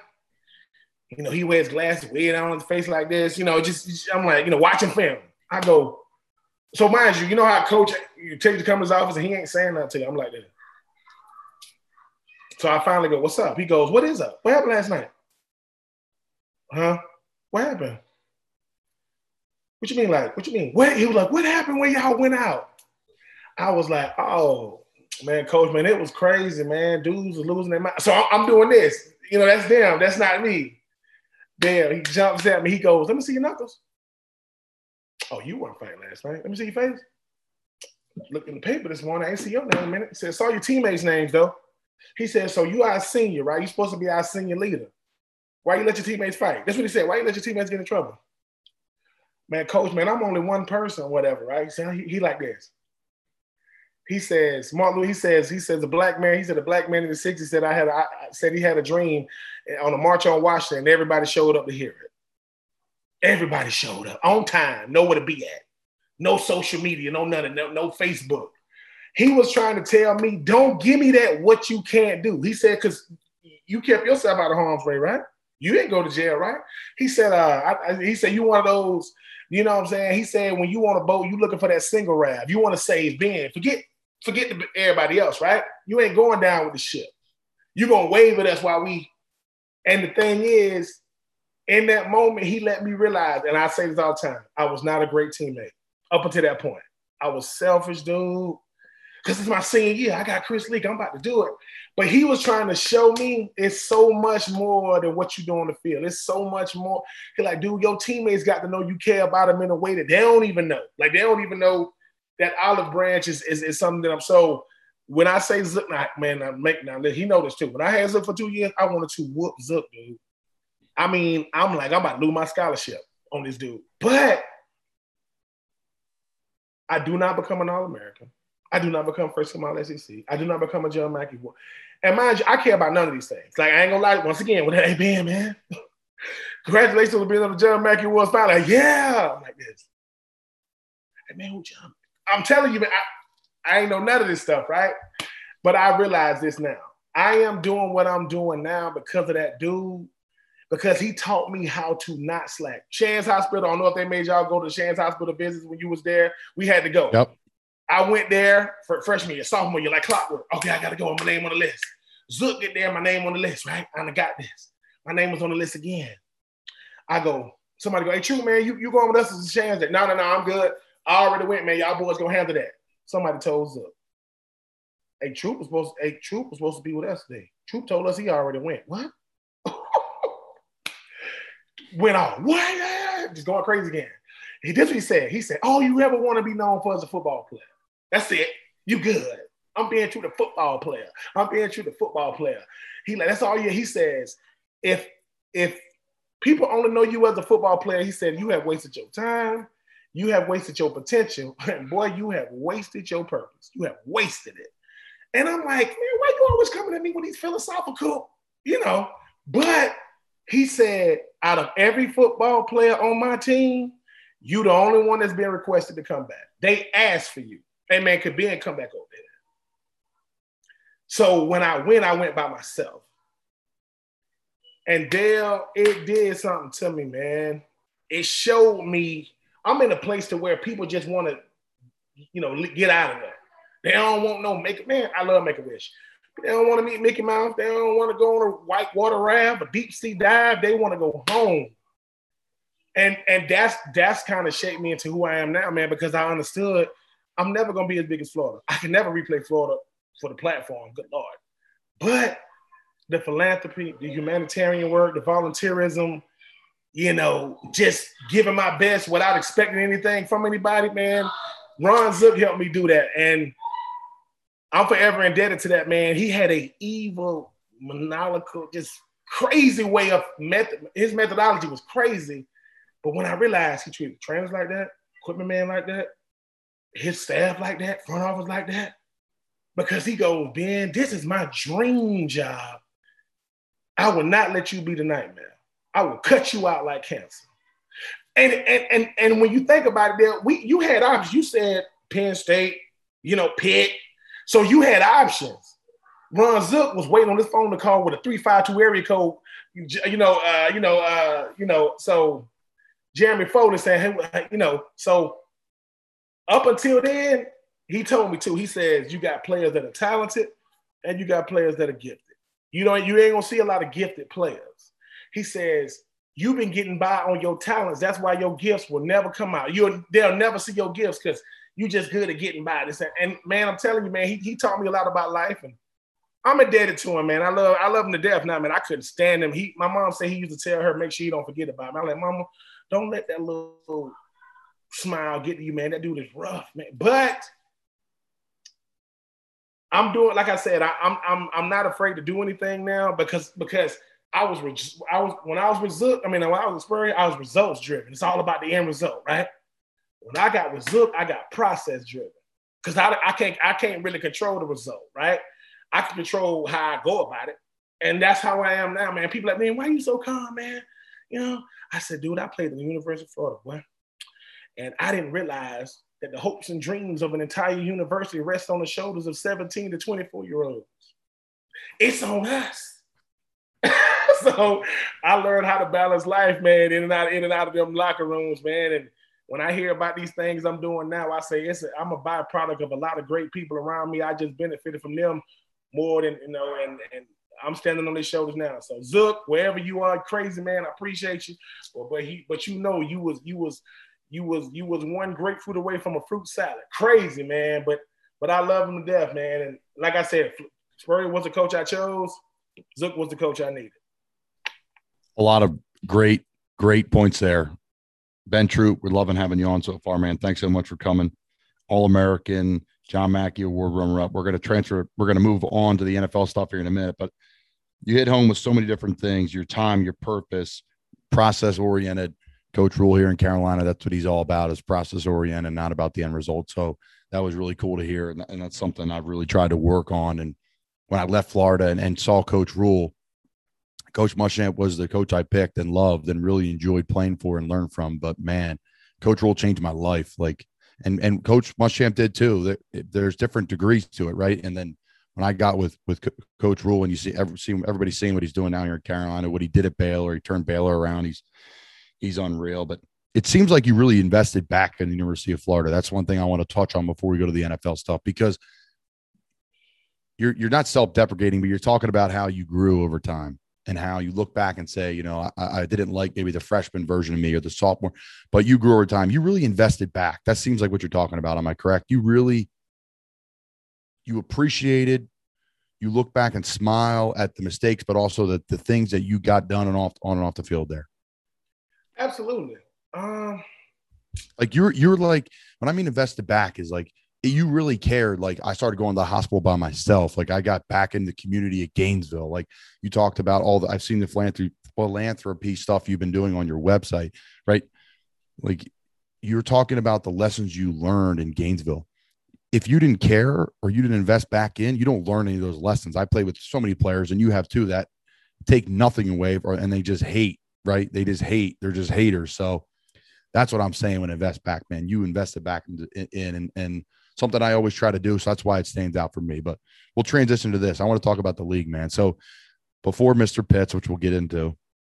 you know, he wears glasses, weird on his face like this. You know, just, I'm like, you know, watching film. I go, so mind you, you know how coach you take the camera's office and he ain't saying nothing to you. I'm like that. So I finally go, What's up? He goes, What is up? What happened last night? Huh? What happened? What you mean, like, what you mean? What he was like, what happened when y'all went out? I was like, oh man, coach, man, it was crazy, man. Dudes was losing their mind. So I'm doing this. You know, that's them. That's not me. Damn, he jumps at me. He goes, let me see your knuckles. Oh, you weren't fighting last night. Let me see your face. Look in the paper this morning. I ain't see your name in a minute. He said, saw your teammates' names though. He said, so you are a senior, right? You're supposed to be our senior leader. Why you let your teammates fight? That's what he said. Why you let your teammates get in trouble? Man, coach, man, I'm only one person, whatever, right? So he, he like this. He says, Martin Luther, he says, he says, a black man, he said, a black man in the 60s said, I had, a, I said he had a dream on a march on Washington, everybody showed up to hear it. Everybody showed up on time, nowhere to be at. No social media, no nothing, no, no Facebook. He was trying to tell me, don't give me that what you can't do. He said, because you kept yourself out of harm's way, right? You didn't go to jail, right? He said, uh, I, he said, you one of those, you know what I'm saying? He said, when you on a boat, you looking for that single rab. You want to save Ben. Forget, forget everybody else, right? You ain't going down with the ship. You're gonna wave at us while we. And the thing is, in that moment, he let me realize, and I say this all the time, I was not a great teammate up until that point. I was selfish, dude. Because it's my senior year. I got Chris Leak. I'm about to do it. But he was trying to show me it's so much more than what you do on the field. It's so much more. He's like, dude, your teammates got to know you care about them in a way that they don't even know. Like they don't even know that olive branch is, is, is something that I'm so. When I say Zook, man, I make now he know this too. When I had Zook for two years, I wanted to whoop Zook, dude. I mean, I'm like, I'm about to lose my scholarship on this dude. But I do not become an All-American. I do not become first team All SEC. I do not become a John Mackey. boy. And mind you, I care about none of these things. Like I ain't gonna lie. Once again, with that, Ben, man, congratulations on being on the John Mackey Awards finally. Like, yeah, I'm like this. Hey man, who John? I'm telling you, man, I, I ain't know none of this stuff, right? But I realize this now. I am doing what I'm doing now because of that dude because he taught me how to not slack. Shands Hospital, I don't know if they made y'all go to Shands Hospital visits when you was there. We had to go. Yep. I went there for freshman year, sophomore year, like clockwork. Okay, I gotta go. On my name on the list. Zook get there, my name on the list, right? I got this. My name was on the list again. I go, somebody go, hey, true man, you, you going with us as a chance that no, no, no, I'm good. I already went, man. Y'all boys gonna handle that. Somebody told Zook. Hey, Troupe was supposed, hey, Troupe was supposed to be with us today. Troupe told us he already went. What? went off. What? Just going crazy again. He this what he said. He said, "All you ever want to be known for is a football player. That's it. You good. I'm being true to football player. I'm being true to football player." He like that's all you. He says, if if people only know you as a football player, he said you have wasted your time. You have wasted your potential, and boy, you have wasted your purpose. You have wasted it. And I'm like, man, why you always coming at me with these philosophical, you know? But he said, out of every football player on my team, you the only one that's been requested to come back. They asked for you. Hey man, could Ben come back over there? So when I went, I went by myself. And Dale, it did something to me, man. It showed me I'm in a place to where people just want to, you know, get out of there. They don't want no make man. I love Make a Wish. They don't want to meet Mickey Mouse. They don't want to go on a white water raft, a deep sea dive. They want to go home. And and that's that's kind of shaped me into who I am now, man, because I understood I'm never gonna be as big as Florida. I can never replay Florida for the platform, good lord. But the philanthropy, the humanitarian work, the volunteerism, you know, just giving my best without expecting anything from anybody, man. Ron Zook helped me do that. And I'm forever indebted to that man. He had a evil, maniacal, just crazy way of method. His methodology was crazy. But when I realized he treated trainers like that, equipment man like that, his staff like that, front office like that, because he goes, Ben, this is my dream job. I will not let you be the nightmare. I will cut you out like cancer. And and and, and when you think about it, there, we you had options. You said Penn State, you know, Pitt, so you had options. Ron Zook was waiting on his phone to call with a 352 area code. You, know, uh, you know, uh, you know, so Jeremy Foley saying, hey, you know, so up until then, he told me too. He says you got players that are talented and you got players that are gifted. You know, you ain't gonna see a lot of gifted players. He says you've been getting by on your talents. That's why your gifts will never come out. You'll they'll never see your gifts because you just good at getting by this. And man, I'm telling you, man, he, he taught me a lot about life and I'm indebted to him, man. I love I love him to death now, man. I couldn't stand him. He my mom said he used to tell her, make sure you don't forget about him. I'm like, mama, don't let that little smile get to you, man. That dude is rough, man. But I'm doing, like I said, I, am I'm, I'm I'm not afraid to do anything now because because I was I was when I was Zook, I mean when I was Spurrier, I was results driven. It's all about the end result, right? When I got with Zook, I got process driven because I, I can't I can't really control the result, right? I can control how I go about it, and that's how I am now, man. People like, man, why are you so calm, man? You know, I said, dude, I played the University of Florida, boy, and I didn't realize that the hopes and dreams of an entire university rest on the shoulders of 17 to 24 year olds. It's on us. so I learned how to balance life, man, in and out, in and out of them locker rooms, man, and when I hear about these things I'm doing now, I say it's a, I'm a byproduct of a lot of great people around me. I just benefited from them more than you know, and and I'm standing on their shoulders now. So Zook, wherever you are, crazy man, I appreciate you. Well, but he, but you know, you was you was you was you was one grapefruit away from a fruit salad. Crazy man, but but I love him to death, man. And like I said, Spurrier was the coach I chose. Zook was the coach I needed. A lot of great, great points there. Ben Troupe, we're loving having you on so far, man. Thanks so much for coming. All American, John Mackey Award runner up. We're going to transfer, we're going to move on to the NFL stuff here in a minute, but you hit home with so many different things your time, your purpose, process oriented. Coach Rhule here in Carolina, that's what he's all about is process oriented, not about the end result. So that was really cool to hear. And, and that's something I've really tried to work on. And when I left Florida and, and saw Coach Rhule, Coach Muschamp was the coach I picked and loved and really enjoyed playing for and learned from. But man, Coach Rhule changed my life. Like, and and Coach Muschamp did too. There's different degrees to it, right? And then when I got with with Coach Rhule, and you see every, see everybody seeing what he's doing now here in Carolina, what he did at Baylor, he turned Baylor around. He's he's unreal. But it seems like you really invested back in the University of Florida. That's one thing I want to touch on before we go to the NFL stuff because you're you're not self-deprecating, but you're talking about how you grew over time and how you look back and say, you know, I, I, didn't like maybe the freshman version of me or the sophomore, but you grew over time. You really invested back. That seems like what you're talking about. Am I correct? You really you appreciated, you look back and smile at the mistakes, but also the, the things that you got done and off on and off the field there. Absolutely. Um like you're you're like when I mean invested back is like you really cared. Like I started going to the hospital by myself. Like I got back in the community at Gainesville. Like you talked about all the I've seen the philanthropy philanthropy stuff you've been doing on your website, right? Like you're talking about the lessons you learned in Gainesville. If you didn't care or you didn't invest back in, you don't learn any of those lessons. I play with so many players, and you have too that take nothing away, or, and they just hate. Right? They just hate. They're just haters. So that's what I'm saying when invest back, man. You invested back in, in and, and something I always try to do. So that's why it stands out for me. But we'll transition to this. I want to talk about the league, man. So before Mr. Pitts, which we'll get into,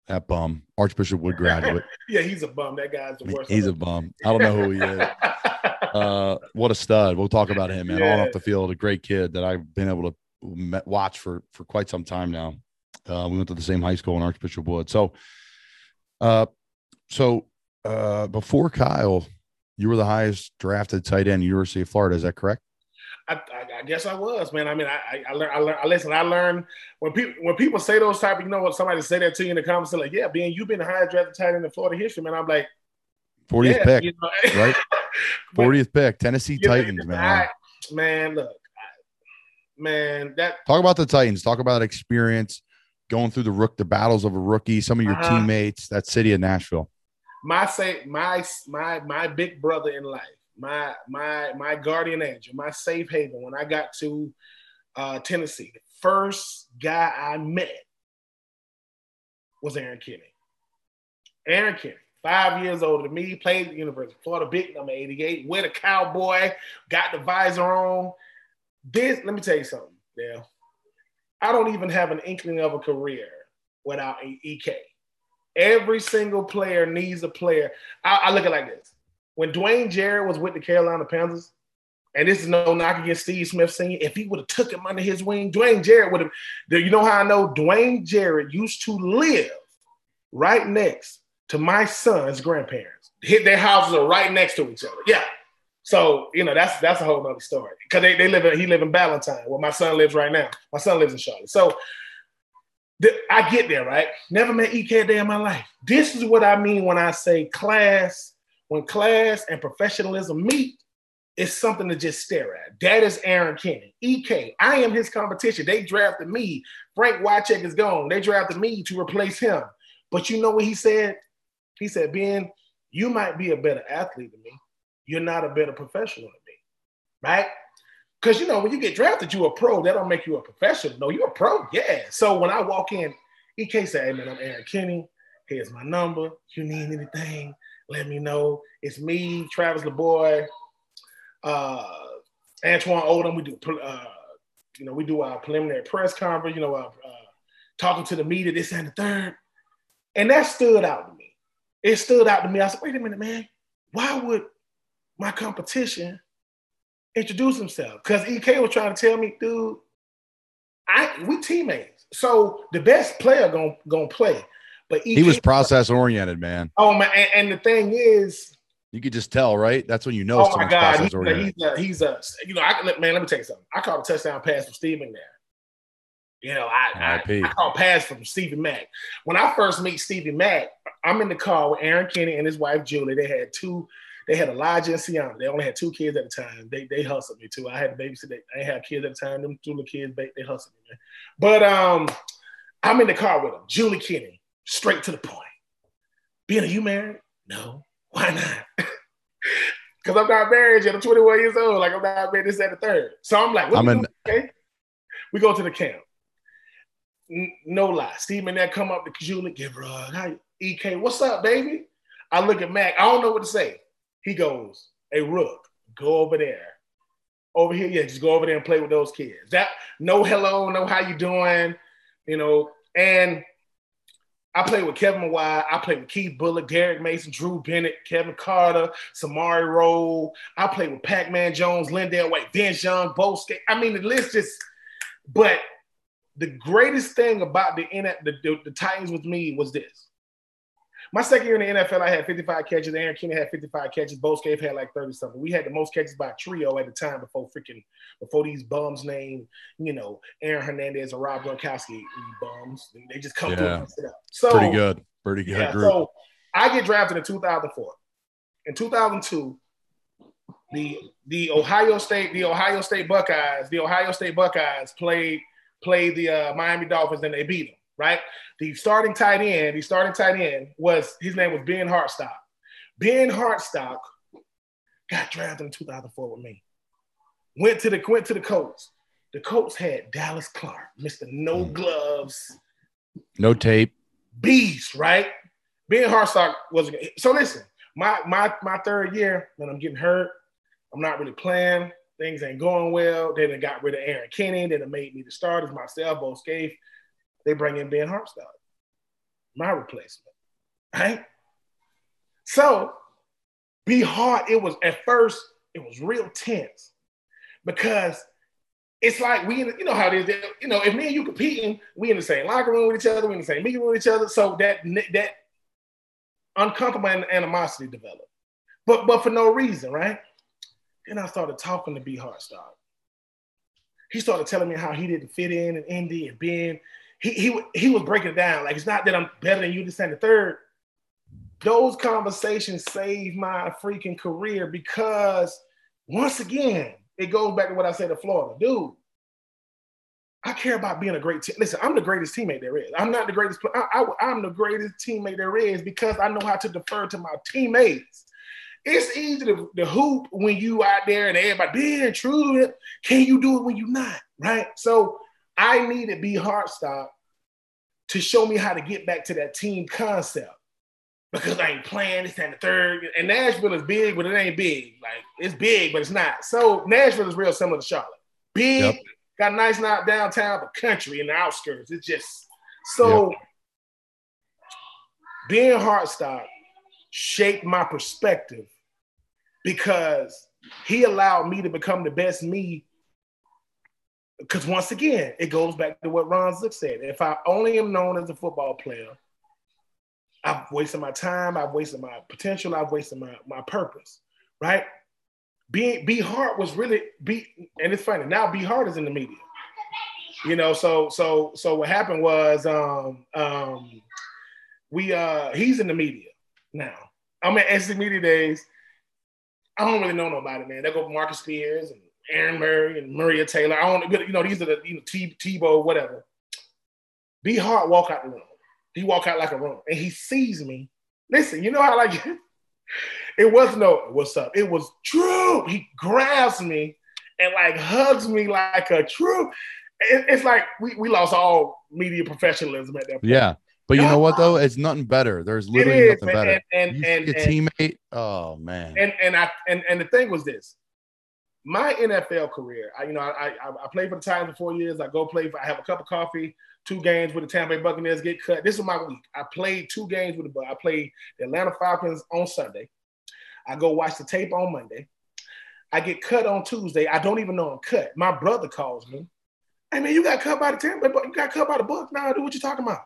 that bum, Archbishop Wood graduate. yeah, he's a bum. That guy's the worst. He's a bum. I don't know who he is. uh, what a stud. We'll talk about him, man. Yeah. On off the field, a great kid that I've been able to watch for for quite some time now. Uh, we went to the same high school in Archbishop Wood. So, uh, so uh, before Kyle, you were the highest drafted tight end, University of Florida. Is that correct? I, I, I, guess I was, man. I mean, I, I, learned, I learned, I listen, I learned when people, when people say those type, you know, what somebody say that to you in the comments, like, yeah, being you've been the highest drafted tight end in Florida history, man. I'm like, 40th yeah, pick, you know? right? 40th pick, Tennessee Titans, know, man. man, look, man, that talk about the Titans, talk about experience going through the rook, the battles of a rookie, some of your uh-huh. teammates, that city of Nashville my say my my my big brother in life, my my my guardian angel, my safe haven. When I got to uh, Tennessee, the first guy I met was Erron Kinney. Erron Kinney, five years older than me, played at the University of Florida, big number 88, with a cowboy, got the visor on. This, let me tell you something, Dale. I don't even have an inkling of a career without EK. Every single player needs a player. I, I look at like this. When Dwayne Jarrett was with the Carolina Panthers, and this is no knock against Steve Smith Sr., if he would have took him under his wing, Dwayne Jarrett would have. You know how I know Dwayne Jarrett used to live right next to my son's grandparents. Hit their houses are right next to each other. Yeah. So you know that's that's a whole other story because they, they live in he live in Ballantyne where my son lives right now. My son lives in Charlotte. So I get there, right? Never met EK a day in my life. This is what I mean when I say class, when class and professionalism meet, it's something to just stare at. That is Erron Kinney. EK, I am his competition. They drafted me. Frank Wycheck is gone. They drafted me to replace him. But you know what he said? He said, Ben, you might be a better athlete than me. You're not a better professional than me. Right? Because you know, when you get drafted, you're a pro. That don't make you a professional. No, you're a pro. Yeah. So when I walk in, EK say, Hey man, I'm Erron Kinney. Here's my number. You need anything, let me know. It's me, Travis LaBoy, uh, Antwan Odom. We do uh, you know, we do our preliminary press conference, you know, uh, uh, talking to the media, this and the third. And that stood out to me. It stood out to me. I said, wait a minute, man. Why would my competition introduce himself because EK was trying to tell me, dude, I we teammates. So the best player gonna gonna play. But EK, he was process oriented, man. Oh man, and, and, the thing is, You could just tell, right? That's when you know Oh my God, he's, a, he's a he's a you know I man. Let me tell you something. I caught a touchdown pass from Steve there. You know, I I. I caught a pass from Stevie Mack. When I first meet Stevie Mack, I'm in the car with Erron Kinney and his wife Julie. They had two. They had Elijah and Sienna. They only had two kids at the time. They they hustled me too. I had to babysit. They, I didn't have kids at the time. Them two little kids, they, they hustled me, man. But um, I'm in the car with them. Julie Kinney, straight to the point. Being a you married? No. Why not? Because I'm not married yet. I'm 21 years old. Like I'm not married. This at the third. So I'm like, what I'm doing? Okay. We go to the camp. N- no lie. Steve and that come up to Julie, give her a hug. Hi, EK, what's up, baby? I look at Mac. I don't know what to say. He goes, Hey, Rook, go over there. Over here, yeah, just go over there and play with those kids. That no hello, no how you doing, you know. And I played with Kevin Mawae. I played with Keith Bulluck, Derrick Mason, Drew Bennett, Kevin Carter, Samari Rolle. I played with Pac-Man Jones, LenDale White, Vince Young, Bo. I mean, the list just. But the greatest thing about the, the, the the Titans with me was this. My second year in the NFL, I had 55 catches. Erron Kinney had 55 catches. Bo Scaife had like 30 something. We had the most catches by trio at the time before freaking before these bums named, you know, Aaron Hernandez and Rob Gronkowski. Bums, they just come through Yeah. and mess it up. So Pretty good. Pretty good yeah, group. so I get drafted in 2004. In 2002, the the Ohio State the Ohio State Buckeyes the Ohio State Buckeyes played played the uh, Miami Dolphins and they beat them. Right. The starting tight end the starting tight end was his name was Ben Hartsock. Ben Hartsock got drafted in 2004 with me. Went to the went to the Colts. The Colts had Dallas Clark, Mr. No Hmm. Gloves, no tape. beast, right? Ben Hartsock was so. Listen, my my my third year when I'm getting hurt, I'm not really playing. Things ain't going well. They done got rid of Erron Kinney. They done made me the starters myself, Bo Scaife. They bring in Ben Hartsock, my replacement, right? So, be hard. It was at first. It was real tense because it's like we, you know how it is. You know, if me and you competing, we in the same locker room with each other, we in the same meeting room with each other. So that that uncomfortable an- animosity developed, but but for no reason, right? Then I started talking to B Hartsock. He started telling me how he didn't fit in in Indy and being he he he was breaking it down like it's not that I'm better than you, this and the third. Those conversations saved my freaking career because once again, it goes back to what I said to Florida, dude. I care about being a great team. Listen, I'm the greatest teammate there is. I'm not the greatest. I, I, I'm the greatest teammate there is because I know how to defer to my teammates. It's easy to, to hoop when you out there and everybody being true. Can you do it when you're not? Right. So I needed B Hartsock to show me how to get back to that team concept because I ain't playing this and the third. And Nashville is big, but it ain't big. Like it's big, but it's not. So Nashville is real similar to Charlotte. Big, Yep. got a nice not downtown, but country in the outskirts. It's just so Ben Hartsock shaped my perspective because he allowed me to become the best me. Because once again, it goes back to what Ron Zook said. If I only am known as a football player, I've wasted my time, I've wasted my potential, I've wasted my, my purpose, right? B, B Hart was really B, and it's funny now. B Hart is in the media, you know. So so so what happened was um um we uh he's in the media now. I'm at SEC Media Days. I don't really know nobody, man. They go Marcus Spears and Aaron Murray and Maria Taylor. I don't, you know, these are the you know T Tebow, whatever. B Hart walk out the room. He walk out like a room, and he sees me. Listen, you know how like it was no what's up. It was true. He grabs me and like hugs me like a true. It, it's like we, we lost all media professionalism at that point. Yeah. But you know what though? It's nothing better. There's literally is, nothing man. better. And- and- see a and- teammate. Oh man. and and I and, and the thing was this. My NFL career, I you know, I, I I played for the Titans for four years. I go play for I have a cup of coffee, two games with the Tampa Bay Buccaneers get cut. This is my week. I played two games with the I played the Atlanta Falcons on Sunday. I go watch the tape on Monday. I get cut on Tuesday. I don't even know I'm cut. My brother calls me. Hey man, you got cut by the Tampa you got cut by the Buck. Nah, dude, what you talking about?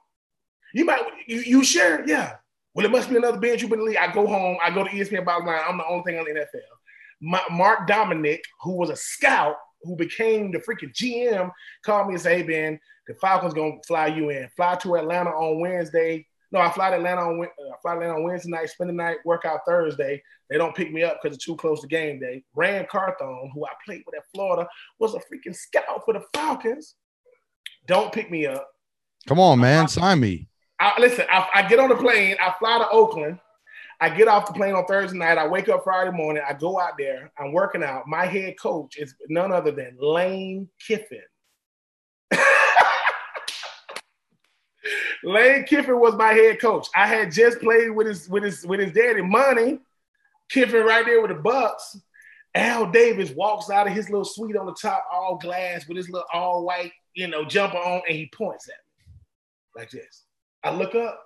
You might you, you sure? Yeah. Well, it must be another Ben Troupe in the league. I go home, I go to ESPN Bottom Line. I'm the only thing on the NFL. My, Mark Dominik, who was a scout, who became the freaking GM, called me and said, "Hey Ben, the Falcons gonna fly you in. Fly to Atlanta on Wednesday. No, I fly to Atlanta on uh, fly to Atlanta on Wednesday night, spend the night, work out Thursday. They don't pick me up because it's too close to game day. Ran Carthon, who I played with at Florida, was a freaking scout for the Falcons. Don't pick me up. Come on, man, sign me. I, listen, I, I get on the plane, I fly to Oakland. I get off the plane on Thursday night. I wake up Friday morning. I go out there. I'm working out. My head coach is none other than Lane Kiffin. Lane Kiffin was my head coach. I had just played with his with his with his daddy Monte. Kiffin right there with the Bucks. Al Davis walks out of his little suite on the top, all glass, with his little all white, you know, jumper on, and he points at me like this. I look up.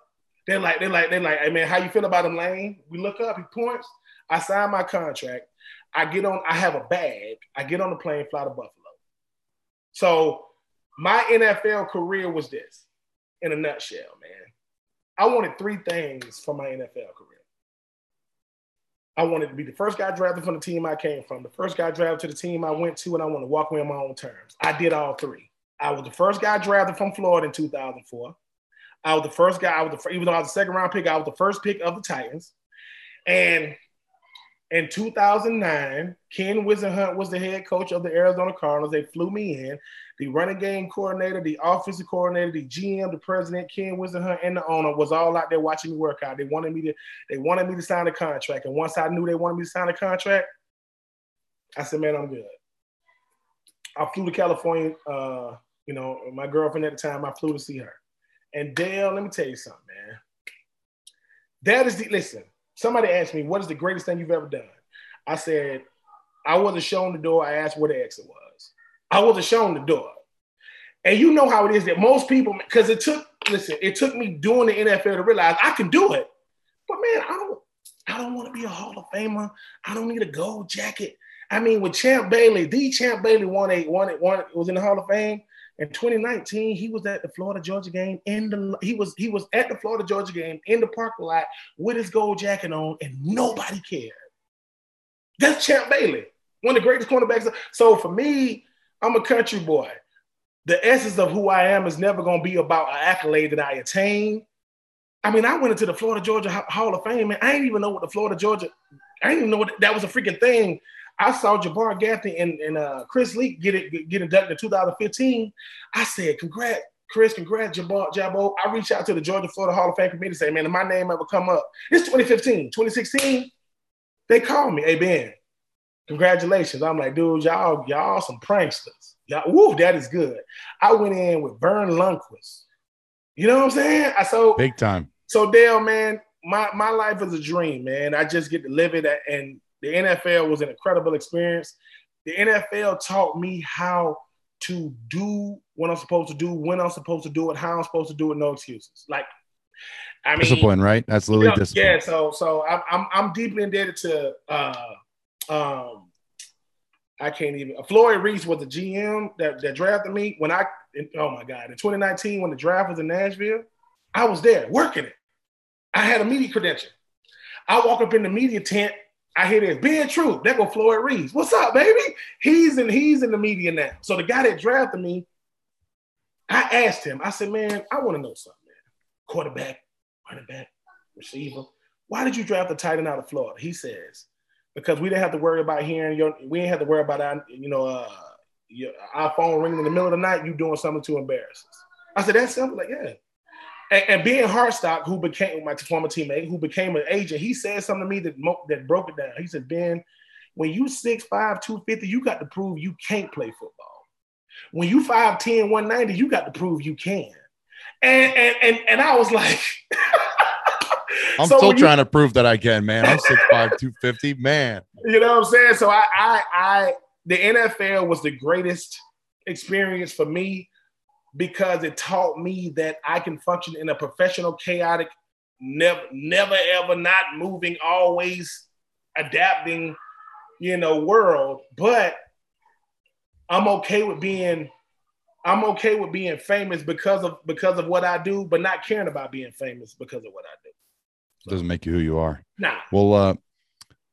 They're like, they're like, they're like, hey man, how you feel about him, Lane? We look up, he points. I sign my contract. I get on, I have a bag. I get on the plane, fly to Buffalo. So my NFL career was this in a nutshell, man. I wanted three things for my NFL career. I wanted to be the first guy drafted from the team I came from, the first guy drafted to the team I went to, and I want to walk away on my own terms. I did all three. I was the first guy drafted from Florida in 2004. I was the first guy. I was the even though I was the second round pick, I was the first pick of the Titans. And in 2009, Ken Whisenhunt was the head coach of the Arizona Cardinals. They flew me in. The running game coordinator, the offensive coordinator, the GM, the president, Ken Whisenhunt, and the owner was all out there watching me work out. They wanted me to, they wanted me to sign a contract. And once I knew they wanted me to sign a contract, I said, man, I'm good. I flew to California. Uh, you know, my girlfriend at the time, I flew to see her. And Dale, let me tell you something, man. That is the listen. Somebody asked me, "What is the greatest thing you've ever done?" I said, "I wasn't shown the door. I asked where the exit was. I wasn't shown the door." And you know how it is that most people, because it took, listen, it took me doing the NFL to realize I can do it. But man, I don't, I don't want to be a Hall of Famer. I don't need a gold jacket. I mean, with Champ Bailey, the Champ Bailey won was in the Hall of Fame. In 2019, he was at the Florida Georgia game in the he was he was at the Florida Georgia game in the parking lot with his gold jacket on, and nobody cared. That's Champ Bailey, one of the greatest cornerbacks. So for me, I'm a country boy. The essence of who I am is never going to be about an accolade that I attain. I mean, I went into the Florida Georgia Hall of Fame, and I didn't even know what the Florida Georgia. I didn't even know what that was a freaking thing I saw Jabbar Gaffney and, and uh, Chris Leak get it get inducted in 2015. I said, "Congrats, Chris! Congrats, Jabbar Jabbo." I reached out to the Georgia Florida Hall of Fame committee, and say, "Man, if my name ever come up, it's 2015, 2016." They called me, "Hey Ben, congratulations!" I'm like, "Dude, y'all y'all some pranksters. Y'all, woo, that is good." I went in with Verne Lundquist. You know what I'm saying? I so big time. So Dale, man, my my life is a dream, man. I just get to live it and the NFL was an incredible experience. The NFL taught me how to do what I'm supposed to do, when I'm supposed to do it, how I'm supposed to do it, no excuses. Like, I mean, discipline, right? That's literally you know, discipline. Yeah. So, so I'm, I'm, I'm deeply indebted to, uh, um, I can't even. Floyd Reese was the GM that, that drafted me when I. Oh my God! In 2019, when the draft was in Nashville, I was there working it. I had a media credential. I walk up in the media tent I hear this Ben Troupe. That go Floyd Reese. What's up, baby? He's in he's in the media now. So the guy that drafted me, I asked him. I said, man, I want to know something, man. Quarterback, running back, receiver. Why did you draft a tight end out of Florida? He says, because we didn't have to worry about hearing your. We didn't have to worry about our, you know, uh, your, our phone ringing in the middle of the night. You doing something to embarrass us. I said, that's simple. Like, yeah. And, and Ben Hartsock, who became my former teammate, who became an agent, he said something to me that that broke it down. He said, Ben, when you 6'5, 250, you got to prove you can't play football. When you 5'10, 190, you got to prove you can. And and and, and I was like, I'm so still trying to prove that I can, man. I'm 6'5, 250, man. You know what I'm saying? So I I I the NFL was the greatest experience for me because it taught me that I can function in a professional, chaotic, never, never, ever not moving, always adapting, you know, world. But I'm okay with being, I'm okay with being famous because of because of what I do, but not caring about being famous because of what I do. It doesn't make you who you are. Nah. We'll uh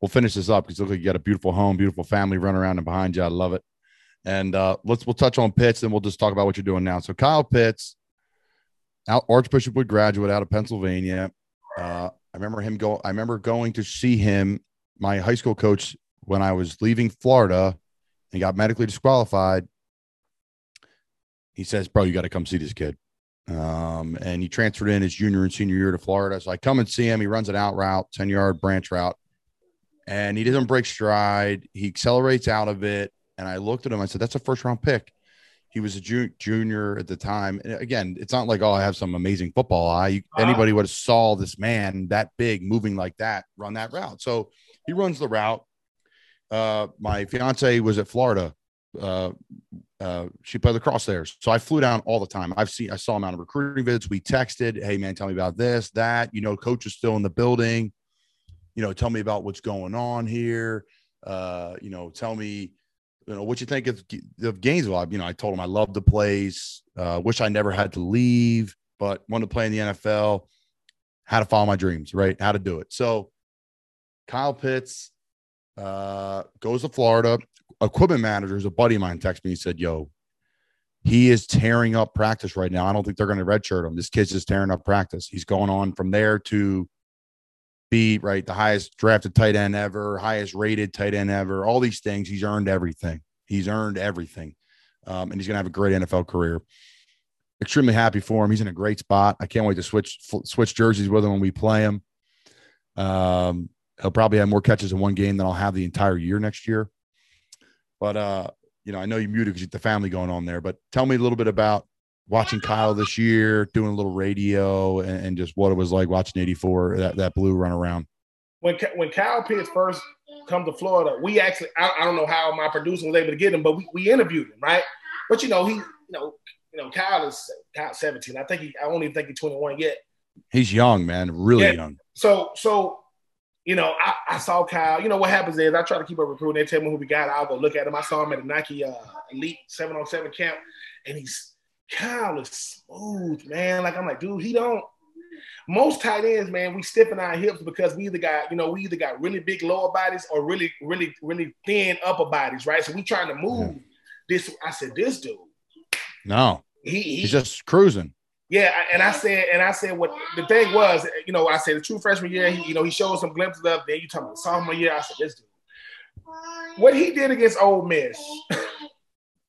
we'll finish this up because look like you got a beautiful home, beautiful family running around and behind you. I love it. And uh let's we'll touch on Pitts, then we'll just talk about what you're doing now. So Kyle Pitts, out Archbishop Wood graduate out of Pennsylvania. Uh I remember him go I remember going to see him, my high school coach, when I was leaving Florida and got medically disqualified. He says, Bro, you got to come see this kid. Um, and he transferred in his junior and senior year to Florida. So I come and see him. He runs an out route, 10 yard branch route, and he doesn't break stride. He accelerates out of it. And I looked at him. I said, That's a first round pick. He was a ju- junior at the time. And again, it's not like, oh, I have some amazing football eye. You, Uh-huh. Anybody would have saw this man that big moving like that run that route. So he runs the route. Uh, my fiance was at Florida. Uh, uh, she played lacrosse there. So I flew down all the time. I've seen, I saw him on recruiting visits. We texted, Hey man, tell me about this, that, you know, coach is still in the building. You know, tell me about what's going on here. Uh, you know, tell me, you know, what you think of, of Gainesville. You know, I told him I loved the place. Uh, wish I never had to leave, but wanted to play in the NFL. How to follow my dreams, right? How to do it. So Kyle Pitts uh, goes to Florida. Equipment manager is a buddy of mine. Texted me. He said, "Yo, he is tearing up practice right now. I don't think they're going to redshirt him. This kid's just tearing up practice. He's going on from there to be right the highest drafted tight end ever, highest rated tight end ever. All these things. He's earned everything. He's earned everything, um, and he's going to have a great NFL career. Extremely happy for him. He's in a great spot. I can't wait to switch switch jerseys with him when we play him. Um, he'll probably have more catches in one game than I'll have the entire year next year. But uh, you know, I know you muted because you the family going on there. But tell me a little bit about watching Kyle this year, doing a little radio, and, and just what it was like watching '84 that that blue run around. When when Kyle Pitts first come to Florida, we actually I, I don't know how my producer was able to get him, but we, we interviewed him, right? But you know, he you know you know Kyle is Kyle 17. I think he I don't even think he's 21 yet. He's young, man, really Yeah. young. So so you know, I, I saw Kyle. You know what happens is I try to keep up recruiting. They tell me who we got. I'll go look at him. I saw him at a Nike uh, Elite seven on seven camp, and he's Kyle is smooth, man. Like I'm like, dude, he don't. Most tight ends, man, we stiffen our hips because we either got, you know, we either got really big lower bodies or really, really, really thin upper bodies, right? So we trying to move this. I said, this dude, No, he, he he's just cruising. yeah, and I said, and I said, what the thing was, you know, I said the true freshman year, he, you know, he showed some glimpses of. Then you talking about sophomore year, I said, this dude, what he did against Ole Miss,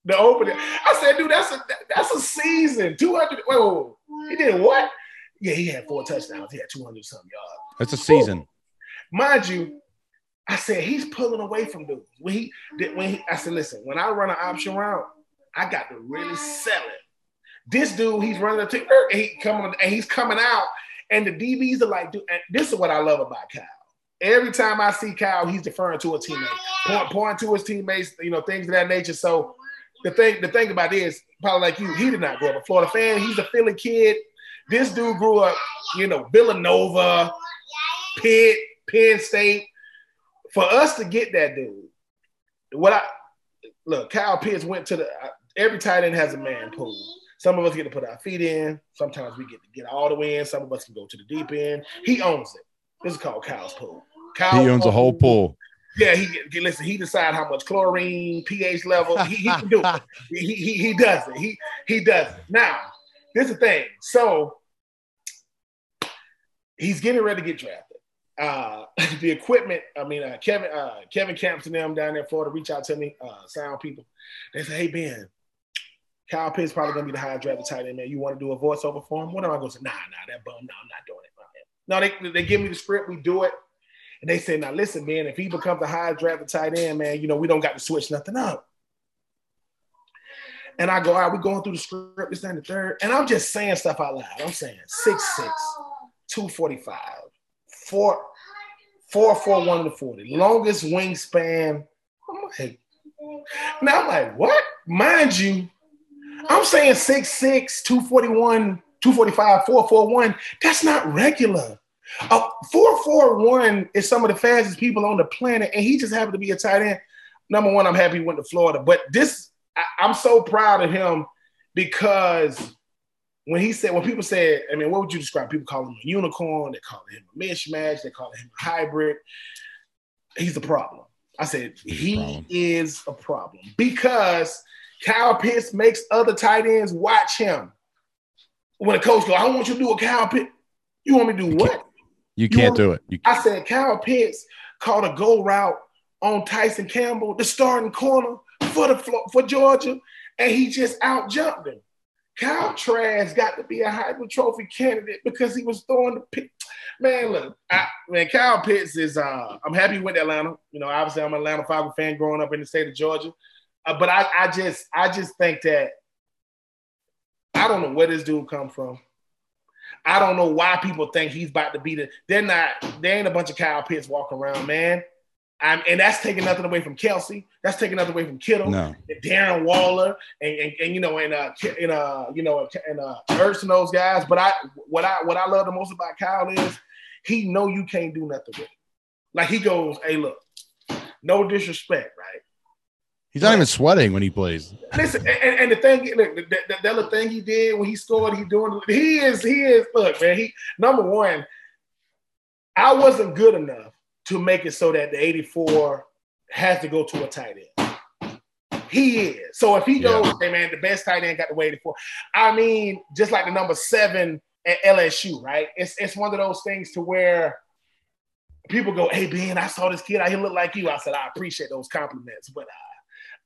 the opening, I said, dude, that's a that's a season, two hundred. Wait, wait, wait, he did what? Yeah, he had four touchdowns. He had two hundred something yards. That's a season. Mind you, I said he's pulling away from dudes. When he did, when he, I said, listen, when I run an option route, I got to really sell it. This dude, he's running to and he coming and he's coming out, and the DBs are like, dude, and this is what I love about Kyle. Every time I see Kyle, he's deferring to a teammate, point, pointing to his teammates, you know, things of that nature. So the thing, the thing about this, probably like you, he did not grow up a Florida fan. He's a Philly kid. This dude grew up, you know, Villanova, Pitt, Penn State. For us to get that dude, what I look, Kyle Pitts went to the every tight end has a man pool. Some of us get to put our feet in. Sometimes we get to get all the way in. Some of us can go to the deep end. He owns it. This is called Kyle's pool. Kyle He owns a whole pool. Yeah, he he- listen. He decide how much chlorine, pH level. He, he can do it. He, he he does it. He he does it. Now, this is the thing. So he's getting ready to get drafted. Uh, the equipment. I mean, uh, Kevin uh, Kevin Camps and them down there in Florida reach out to me. Uh, sound people. They say, "Hey Ben, Kyle Pitts probably gonna be the high drafted tight end man. You want to do a voiceover for him? What am I gonna say? Nah, nah, that bum. No, I'm not doing it. No, they they give me the script. We do it. And they say, now listen, man, if he becomes a high drafted tight end, man, you know, we don't got to switch nothing up. And I go, all right, we're going through the script, this and the third. And I'm just saying stuff out loud. I'm saying 6'6, 245, 4, 4, 4, 1 to 40. Longest wingspan. I'm like, now I'm like, what? Mind you, I'm saying 6'6, 241, 245, 441. That's not regular. Uh, 441 is some of the fastest people on the planet, and he just happened to be a tight end. Number one, I'm happy he went to Florida, but this, I, I'm so proud of him because when he said, when people said, I mean, what would you describe? People call him a unicorn, they call him a mishmash, they call him a hybrid. He's a problem. I said, he is a problem because Kyle Pitts makes other tight ends watch him. When a coach goes, I want you to do a Kyle Pitts. You want me to do what? You can't you do it. You I said Kyle Pitts called a go route on Tyson Campbell, the starting corner for the for Georgia, and he just out jumped him. Kyle Trask got to be a Heisman Trophy candidate because he was throwing the pick. Man, look, I, man, Kyle Pitts is. Uh, I'm happy he went to Atlanta. You know, obviously, I'm an Atlanta Falcon fan growing up in the state of Georgia. Uh, but I, I just, I just think that I don't know where this dude come from. I don't know why people think he's about to be the. They're not. There ain't a bunch of Kyle Pitts walking around, man. I'm, and that's taking nothing away from Kelce. That's taking nothing away from Kittle, no. and Darren Waller, and, and, and you know, and uh, and uh, you know, and uh, Ertz and those guys. But I, what I, what I love the most about Kyle is he know you can't do nothing with it. Like he goes, hey, look, no disrespect, right? He's not even sweating when he plays. Listen, and, and the thing, the, the, the, other thing he did when he scored, he doing, he is, he is. Look, man, he number one. I wasn't good enough to make it so that the 84 has to go to a tight end. He is. So if he goes, yeah. hey man, the best tight end got the way 84. I mean, just like the number seven at LSU, right? It's it's one of those things to where people go, hey Ben, I saw this kid I here look like you. I said, I appreciate those compliments, but uh,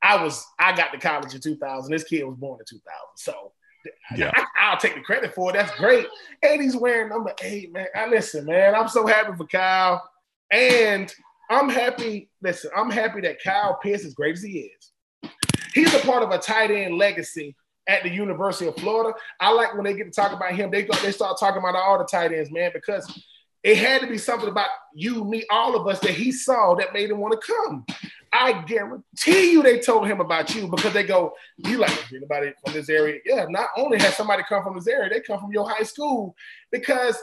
I was I got to college in 2000. This kid was born in 2000. So yeah. I, will take the credit for it. That's great. And he's wearing number eight, man. I listen, man. I'm so happy for Kyle. And I'm happy. Listen, I'm happy that Kyle Pitts, as great as he is, he's a part of a tight end legacy at the University of Florida. I like when they get to talk about him. They they start talking about all the tight ends, man, because it had to be something about you, me, all of us that he saw that made him want to come. I guarantee you they told him about you because they go, you like anybody from this area? Yeah, not only has somebody come from this area, they come from your high school because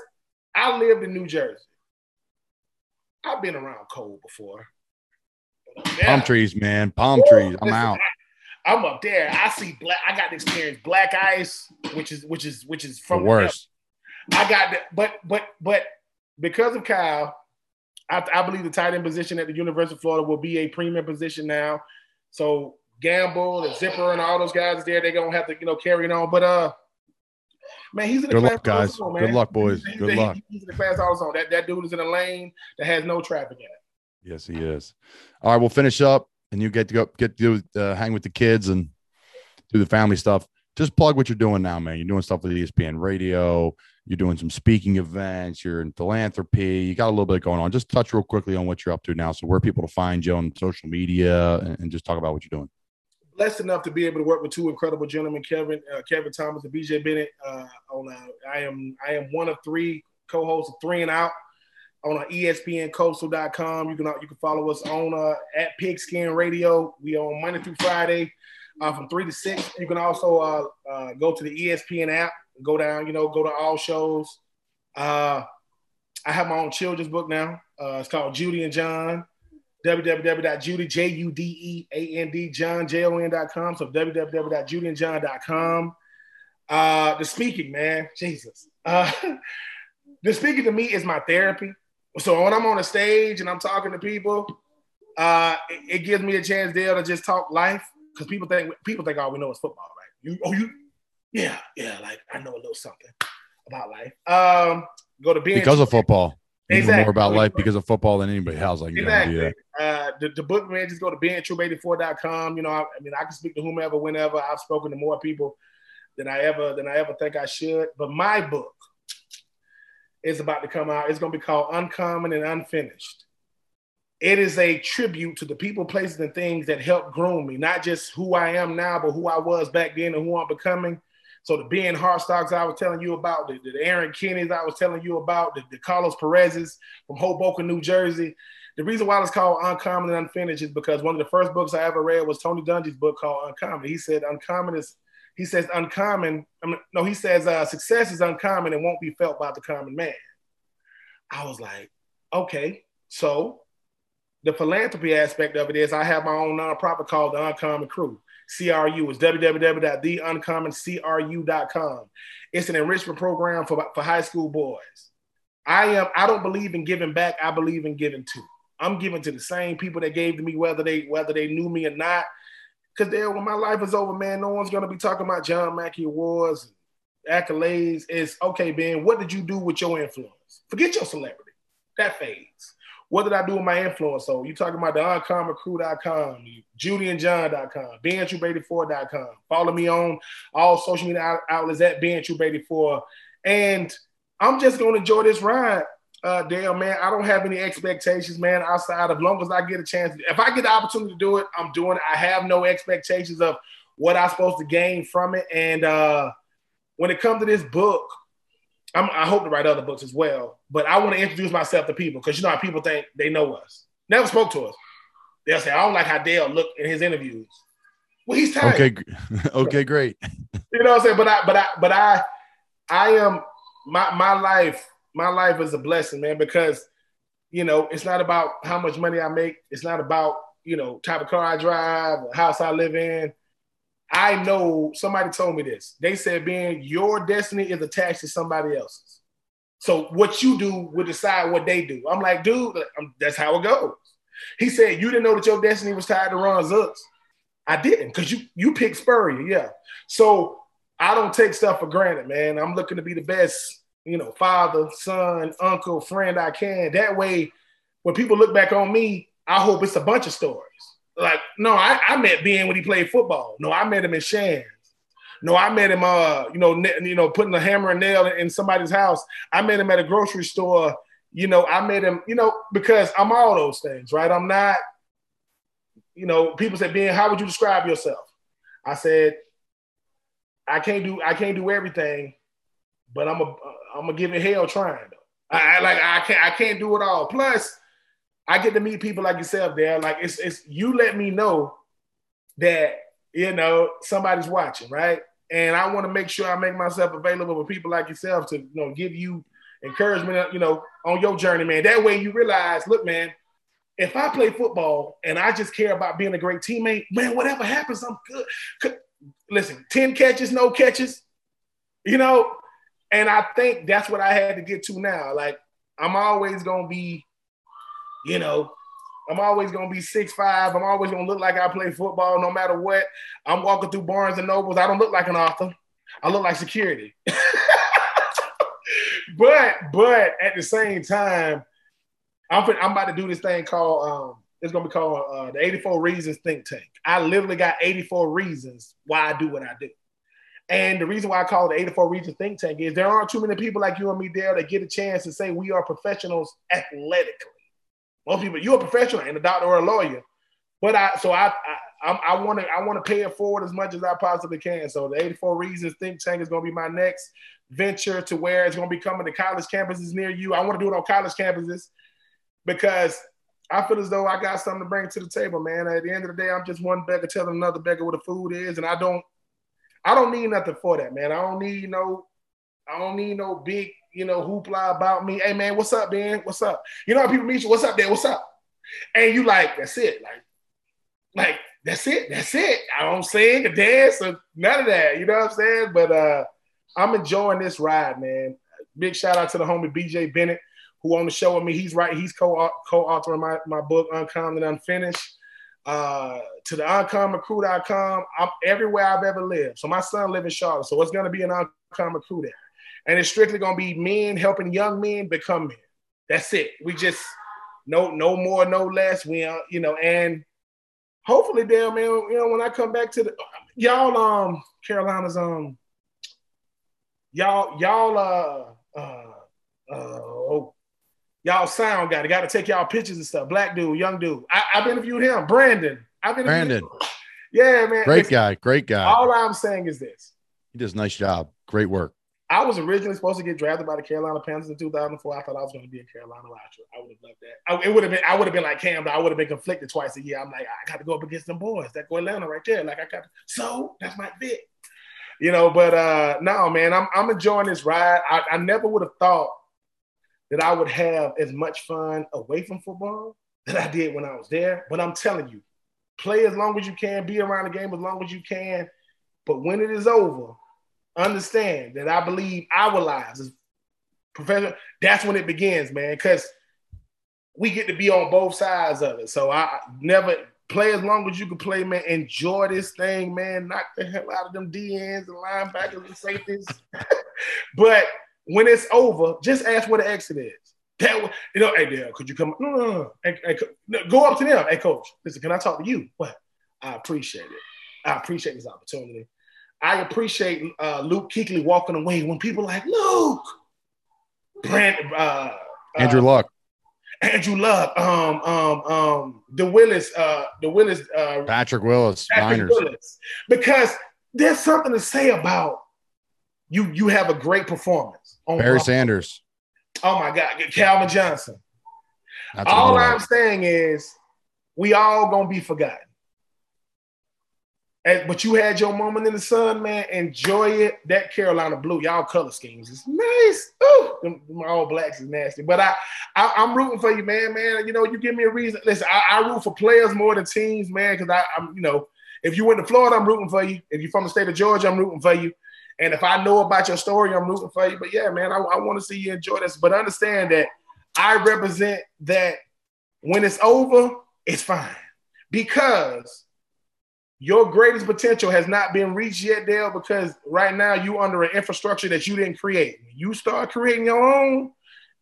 I lived in New Jersey. I've been around cold before. Palm trees, man. Palm trees. I'm out. I, am up there. I see black. I got to experience black ice, which is which is which is from the worst. I got that, but but but because of Kyle, I, I, believe the tight end position at the University of Florida will be a premium position now. So Gamble and Zipperer and all those guys there, they're gonna have to you know carry it on. But uh, Man, he's in the Good class luck, guys. Zone, Good luck, boys. He's, Good luck. He's in the class all zone. That that dude is in a lane that has no traffic in it. Yes, he is. All right, we'll finish up, and you get to go get to uh, hang with the kids and do the family stuff. Just plug what you're doing now, man. You're doing stuff with ESPN Radio. You're doing some speaking events. You're in philanthropy. You got a little bit going on. Just touch real quickly on what you're up to now. So where people to find you on social media, and, and just talk about what you're doing blessed enough to be able to work with two incredible gentlemen, Kevin uh, Kevin Thomas and BJ Bennett. Uh, on uh, I am I am one of three co-hosts of Three and Out on uh, ESPNCoastal.com. You can you can follow us on uh, at Pigskin Radio. We on Monday through Friday uh, from three to six. You can also uh, uh, go to the ESPN app, go down, you know, go to all shows. Uh, I have my own children's book now. Uh, it's called Jude and Jon www.jude, J-U-D-E-A-N-D, Jon, J-O-N.com. So www.judeandjon.com. Uh, the speaking, man, Jesus. Uh, the speaking to me is my therapy. So when I'm on a stage and I'm talking to people, uh, it, it gives me a chance there to just talk life because people think people think all we know is football, right? You, oh, you, yeah, yeah, like I know a little something about life. Um, go to Ben because of football. Exactly. more about life because of football than anybody else. Like exactly. Uh, the, the book, man, just go to bentroupe84.com. You know, I, I, mean, I can speak to whomever, whenever. I've spoken to more people than I ever than I ever think I should. But my book is about to come out. It's going to be called Uncommon and Unfinished. It is a tribute to the people, places, and things that helped groom me, not just who I am now, but who I was back then and who I'm becoming. So the Ben Hartsocks I was telling you about, the, the Erron Kinneys I was telling you about, the, the Carlos Perez's from Hoboken, New Jersey. The reason why it's called Uncommon and Unfinished is because one of the first books I ever read was Tony Dungy's book called Uncommon. He said uncommon is he says uncommon. I mean, no, he says uh, success is uncommon and won't be felt by the common man. I was like, okay, so the philanthropy aspect of it is I have my own nonprofit called the Uncommon Crew. CRU is www.theuncommoncru.com. It's an enrichment program for, for high school boys. I am I don't believe in giving back. I believe in giving to. I'm giving to the same people that gave to me, whether they whether they knew me or not. Because there, when my life is over, man, no one's gonna be talking about John Mackey awards, accolades. It's okay, Ben. What did you do with your influence? Forget your celebrity. That fades. What did I do with my influence? So you talking about the uncommoncrew.com, judeandjon.com, bentroupe84.com. Follow me on all social media outlets at bentroupe84. And I'm just gonna enjoy this ride. Uh, Dale, man, I don't have any expectations, man, outside of long as I get a chance. If I get the opportunity to do it, I'm doing it. I have no expectations of what I'm supposed to gain from it. And uh, when it comes to this book, I'm, i hope to write other books as well. But I want to introduce myself to people because you know how people think they know us. Never spoke to us. They'll say, I don't like how Dale looked in his interviews. Well, he's tired. Okay, okay, great. you know what I'm saying? But I, but I, but I, I am my my life. My life is a blessing, man, because you know it's not about how much money I make. It's not about you know type of car I drive, house I live in. I know somebody told me this. They said, "Ben, your destiny is attached to somebody else's. So what you do will decide what they do." I'm like, dude, that's how it goes. He said, "You didn't know that your destiny was tied to Ron Zook's." I didn't, because you you picked Spurrier, yeah. So I don't take stuff for granted, man. I'm looking to be the best, you know, father, son, uncle, friend I can. That way, when people look back on me, I hope it's a bunch of stories. Like, no, I, I met Ben when he played football. No, I met him in Shands. No, I met him, uh, you know, you know, putting a hammer and nail in somebody's house. I met him at a grocery store. You know, I met him, you know, because I'm all those things, right? I'm not, you know, people say, Ben, how would you describe yourself? I said, I can't do, I can't do everything, but I'm a, I'm gonna give it hell trying though. I, I like, I can't, I can't do it all. Plus, I get to meet people like yourself there. Like it's it's you let me know that you know somebody's watching, right? And I want to make sure I make myself available for people like yourself to you know give you encouragement, you know, on your journey, man. That way you realize, look, man, if I play football and I just care about being a great teammate, man, whatever happens, I'm good. Listen, 10 catches, no catches, you know, and I think that's what I had to get to now. Like, I'm always gonna be you know, I'm always gonna be six five. I'm always gonna look like I play football, no matter what. I'm walking through Barnes and Nobles. I don't look like an author. I look like security. but but at the same time, I'm I'm about to do this thing called um, it's gonna be called uh, the 84 Reasons Think Tank. I literally got 84 reasons why I do what I do. And the reason why I call it the 84 Reasons Think Tank is there aren't too many people like you and me there that get a chance to say we are professionals athletically. Most people, you're a professional and a doctor or a lawyer. But I, so I, I, want to, I want to pay it forward as much as I possibly can. So the 84 Reasons Think Tank is going to be my next venture to where it's going to be coming to college campuses near you. I want to do it on college campuses because I feel as though I got something to bring to the table, man. At the end of the day, I'm just one beggar telling another beggar what the food is, and I don't, I don't need nothing for that, man. I don't need no, I don't need no big you know, hoopla about me. Hey man, what's up, Ben? What's up? You know how people meet you, what's up, Dan? What's up? And you like, that's it. Like, like, that's it. That's it. I don't sing or dance or none of that. You know what I'm saying? But uh I'm enjoying this ride, man. Big shout out to the homie BJ Bennett, who on the show with me. He's right, he's co co-authoring my, my book, Uncommon and Unfinished. Uh, to the uncommoncrew.com. I'm everywhere I've ever lived. So my son lives in Charlotte. So it's gonna be an uncommon crew there and it's strictly gonna be men helping young men become men. That's it. We just no no more, no less. We uh, you know, and hopefully, damn man, you know, when I come back to the y'all, um, Carolina's um, y'all y'all uh uh uh oh, y'all sound guy. Got to take y'all pictures and stuff. Black dude, young dude. I, have interviewed him, Brandon. I've been Brandon. Him. Yeah, man. Great guy. Great guy. All I'm saying is this. He does a nice job. Great work. I was originally supposed to get drafted by the Carolina Panthers in 2004. I thought I was going to be a Carolina Raptor. I would have loved that. I, it would have been. I would have been like Cam. but I would have been conflicted twice a year. I'm like, I got to go up against them boys. That go Atlanta right there. Like I got. So that's my fit. You know, but uh no, man, I'm I'm enjoying this ride. I, I never would have thought that I would have as much fun away from football that I did when I was there. But I'm telling you, play as long as you can, be around the game as long as you can. But when it is over, understand that I believe our lives as professional, that's when it begins, man. Because we get to be on both sides of it. So I never play as long as you can play, man. Enjoy this thing, man. Knock the hell out of them DNs and linebackers and safeties. but when it's over, just ask where the exit is. That you know, hey Dale, could you come? No, no, no. Hey, hey, no. Go up to them. Hey, coach, listen, can I talk to you? What? I appreciate it. I appreciate this opportunity. I appreciate uh, Luke Kuechly walking away when people like Luke, Brand, uh, Andrew uh, Luck, Andrew Luck, um, um, um, the Willis, uh, the Willis, uh, Patrick Willis, Patrick Willis, because there's something to say about you. You have a great performance. On Barry Buffalo. Sanders. Oh my God, Calvin Johnson. That's all. I'm saying is, we all gonna be forgotten. And, but you had your moment in the sun, man. Enjoy it. That Carolina blue, y'all color schemes is nice. Ooh, them, them all blacks is nasty. But I, I, I'm rooting for you, man. Man, you know, you give me a reason. Listen, I, I root for players more than teams, man. Because I, I'm, you know, if you went to Florida, I'm rooting for you. If you're from the state of Georgia, I'm rooting for you. And if I know about your story, I'm rooting for you. But yeah, man, I, I want to see you enjoy this. But understand that I represent that when it's over, it's fine. Because your greatest potential has not been reached yet, Dale, because right now you under an infrastructure that you didn't create. You start creating your own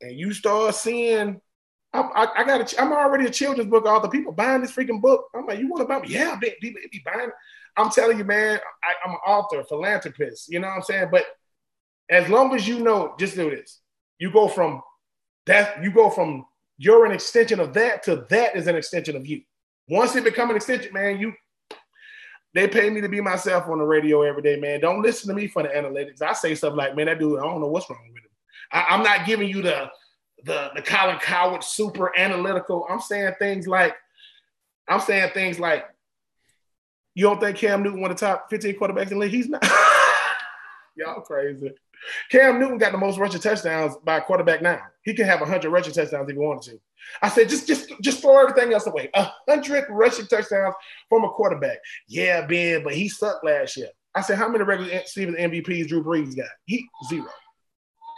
and you start seeing I, I, I got a, I'm already a children's book author. People buying this freaking book. I'm like, you want to buy me? Yeah, be, be, buying. I'm telling you, man, I, I'm an author, philanthropist. You know what I'm saying? But as long as you know, just do this. You go from that, you go from you're an extension of that to that is an extension of you. Once it become an extension, man, you they pay me to be myself on the radio every day, man. Don't listen to me for the analytics. I say stuff like, man, that dude, I don't know what's wrong with him. I, I'm not giving you the the the Colin Cowherd super analytical. I'm saying things like, I'm saying things like, you don't think Cam Newton one of the top 15 quarterbacks in the league? He's not. Y'all crazy. Cam Newton got the most rushing touchdowns by a quarterback now. He can have 100 rushing touchdowns if he wanted to. I said, just just just throw everything else away. 100 rushing touchdowns from a quarterback. Yeah, Ben, but he sucked last year. I said, how many regular season MVPs Drew Brees got? He zero.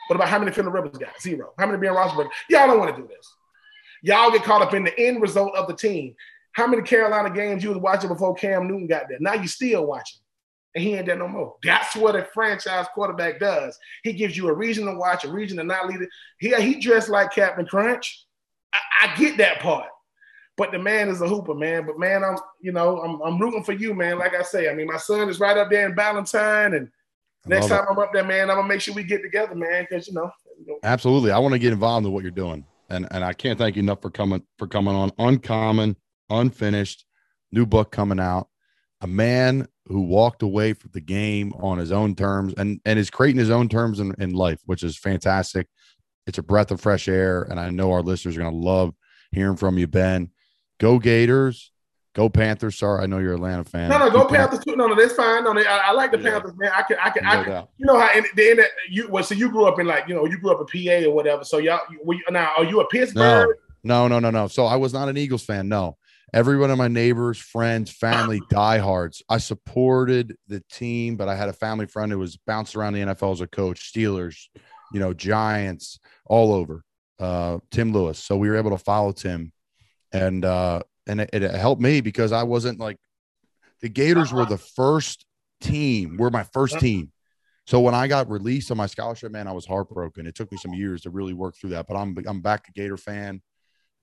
What about how many Philip Rivers got? Zero. How many Ben Roethlisberger? Y'all don't want to do this. Y'all get caught up in the end result of the team. How many Carolina games you was watching before Cam Newton got there? Now you still watching. And he ain't there no more. That's what a franchise quarterback does. He gives you a reason to watch, a reason to not lead it. He, he dressed like Captain Crunch. I, I get that part. But the man is a hooper, man. But man, I'm you know, I'm, I'm rooting for you, man. Like I say, I mean, my son is right up there in Ballantyne, and next time I'm up there, man, I'm gonna make sure we get together, man, because you know, Absolutely. I want to get involved in what you're doing. And and I can't thank you enough for coming for coming on uncommon, unfinished, new book coming out. A man who walked away from the game on his own terms and and is creating his own terms in, in life, which is fantastic. It's a breath of fresh air. And I know our listeners are gonna love hearing from you, Ben. Go Gators, go Panthers. Sorry, I know you're an Atlanta fan. no, no, go Keep Panthers too. No, no, that's fine. No, they, I, I like the Yeah. Panthers, man. I can, I can, No I can. doubt. You know how in the end, you well, so you grew up in like, you know, you grew up in PA or whatever. So y'all, you, were you, now are you a Pittsburgh? No, no, no, no. So I was not an Eagles fan. No. Every one of my neighbors, friends, family, diehards. I supported the team, but I had a family friend who was bounced around the NFL as a coach, Steelers, you know, Giants, all over. Uh, Tim Lewis. So we were able to follow Tim, and uh, and it, it helped me because I wasn't like the Gators were the first team. Were my first team. So when I got released on my scholarship, man, I was heartbroken. It took me some years to really work through that, but I'm I'm back a Gator fan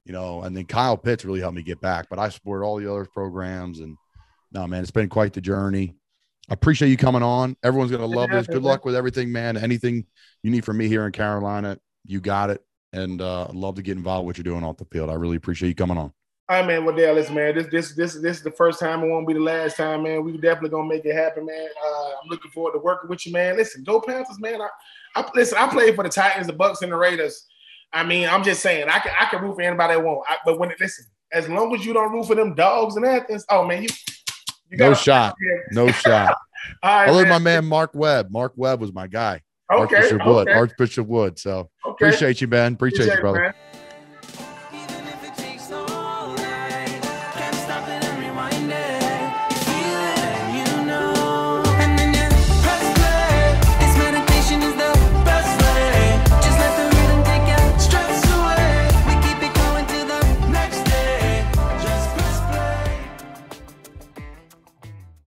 you know, and then Kyle Pitts really helped me get back. But I support all the other programs, and no, man, it's been quite the journey. I appreciate you coming on. Everyone's gonna love this. Good luck with everything, man. Anything you need from me here in Carolina, you got it. And uh, I'd love to get involved with what you're doing off the field. I really appreciate you coming on. All right, man. Well, Dale, listen, man. This, this, this, this is the first time. It won't be the last time, man. We definitely gonna make it happen, man. Uh, I'm looking forward to working with you, man. Listen, go Panthers, man. I, I listen. I played for the Titans, the Bucks, and the Raiders. I mean, I'm just saying, I can, I can root for anybody I want. I, but when it, listen, as long as you don't root for them dogs and Athens, oh man, you, you No shot. No shot. All right, Other man. my man Mark Webb. Mark Webb was my guy. Okay, Archbishop Wood. Archbishop Wood. So Okay. appreciate you, man. Appreciate, Appreciate you, brother. man.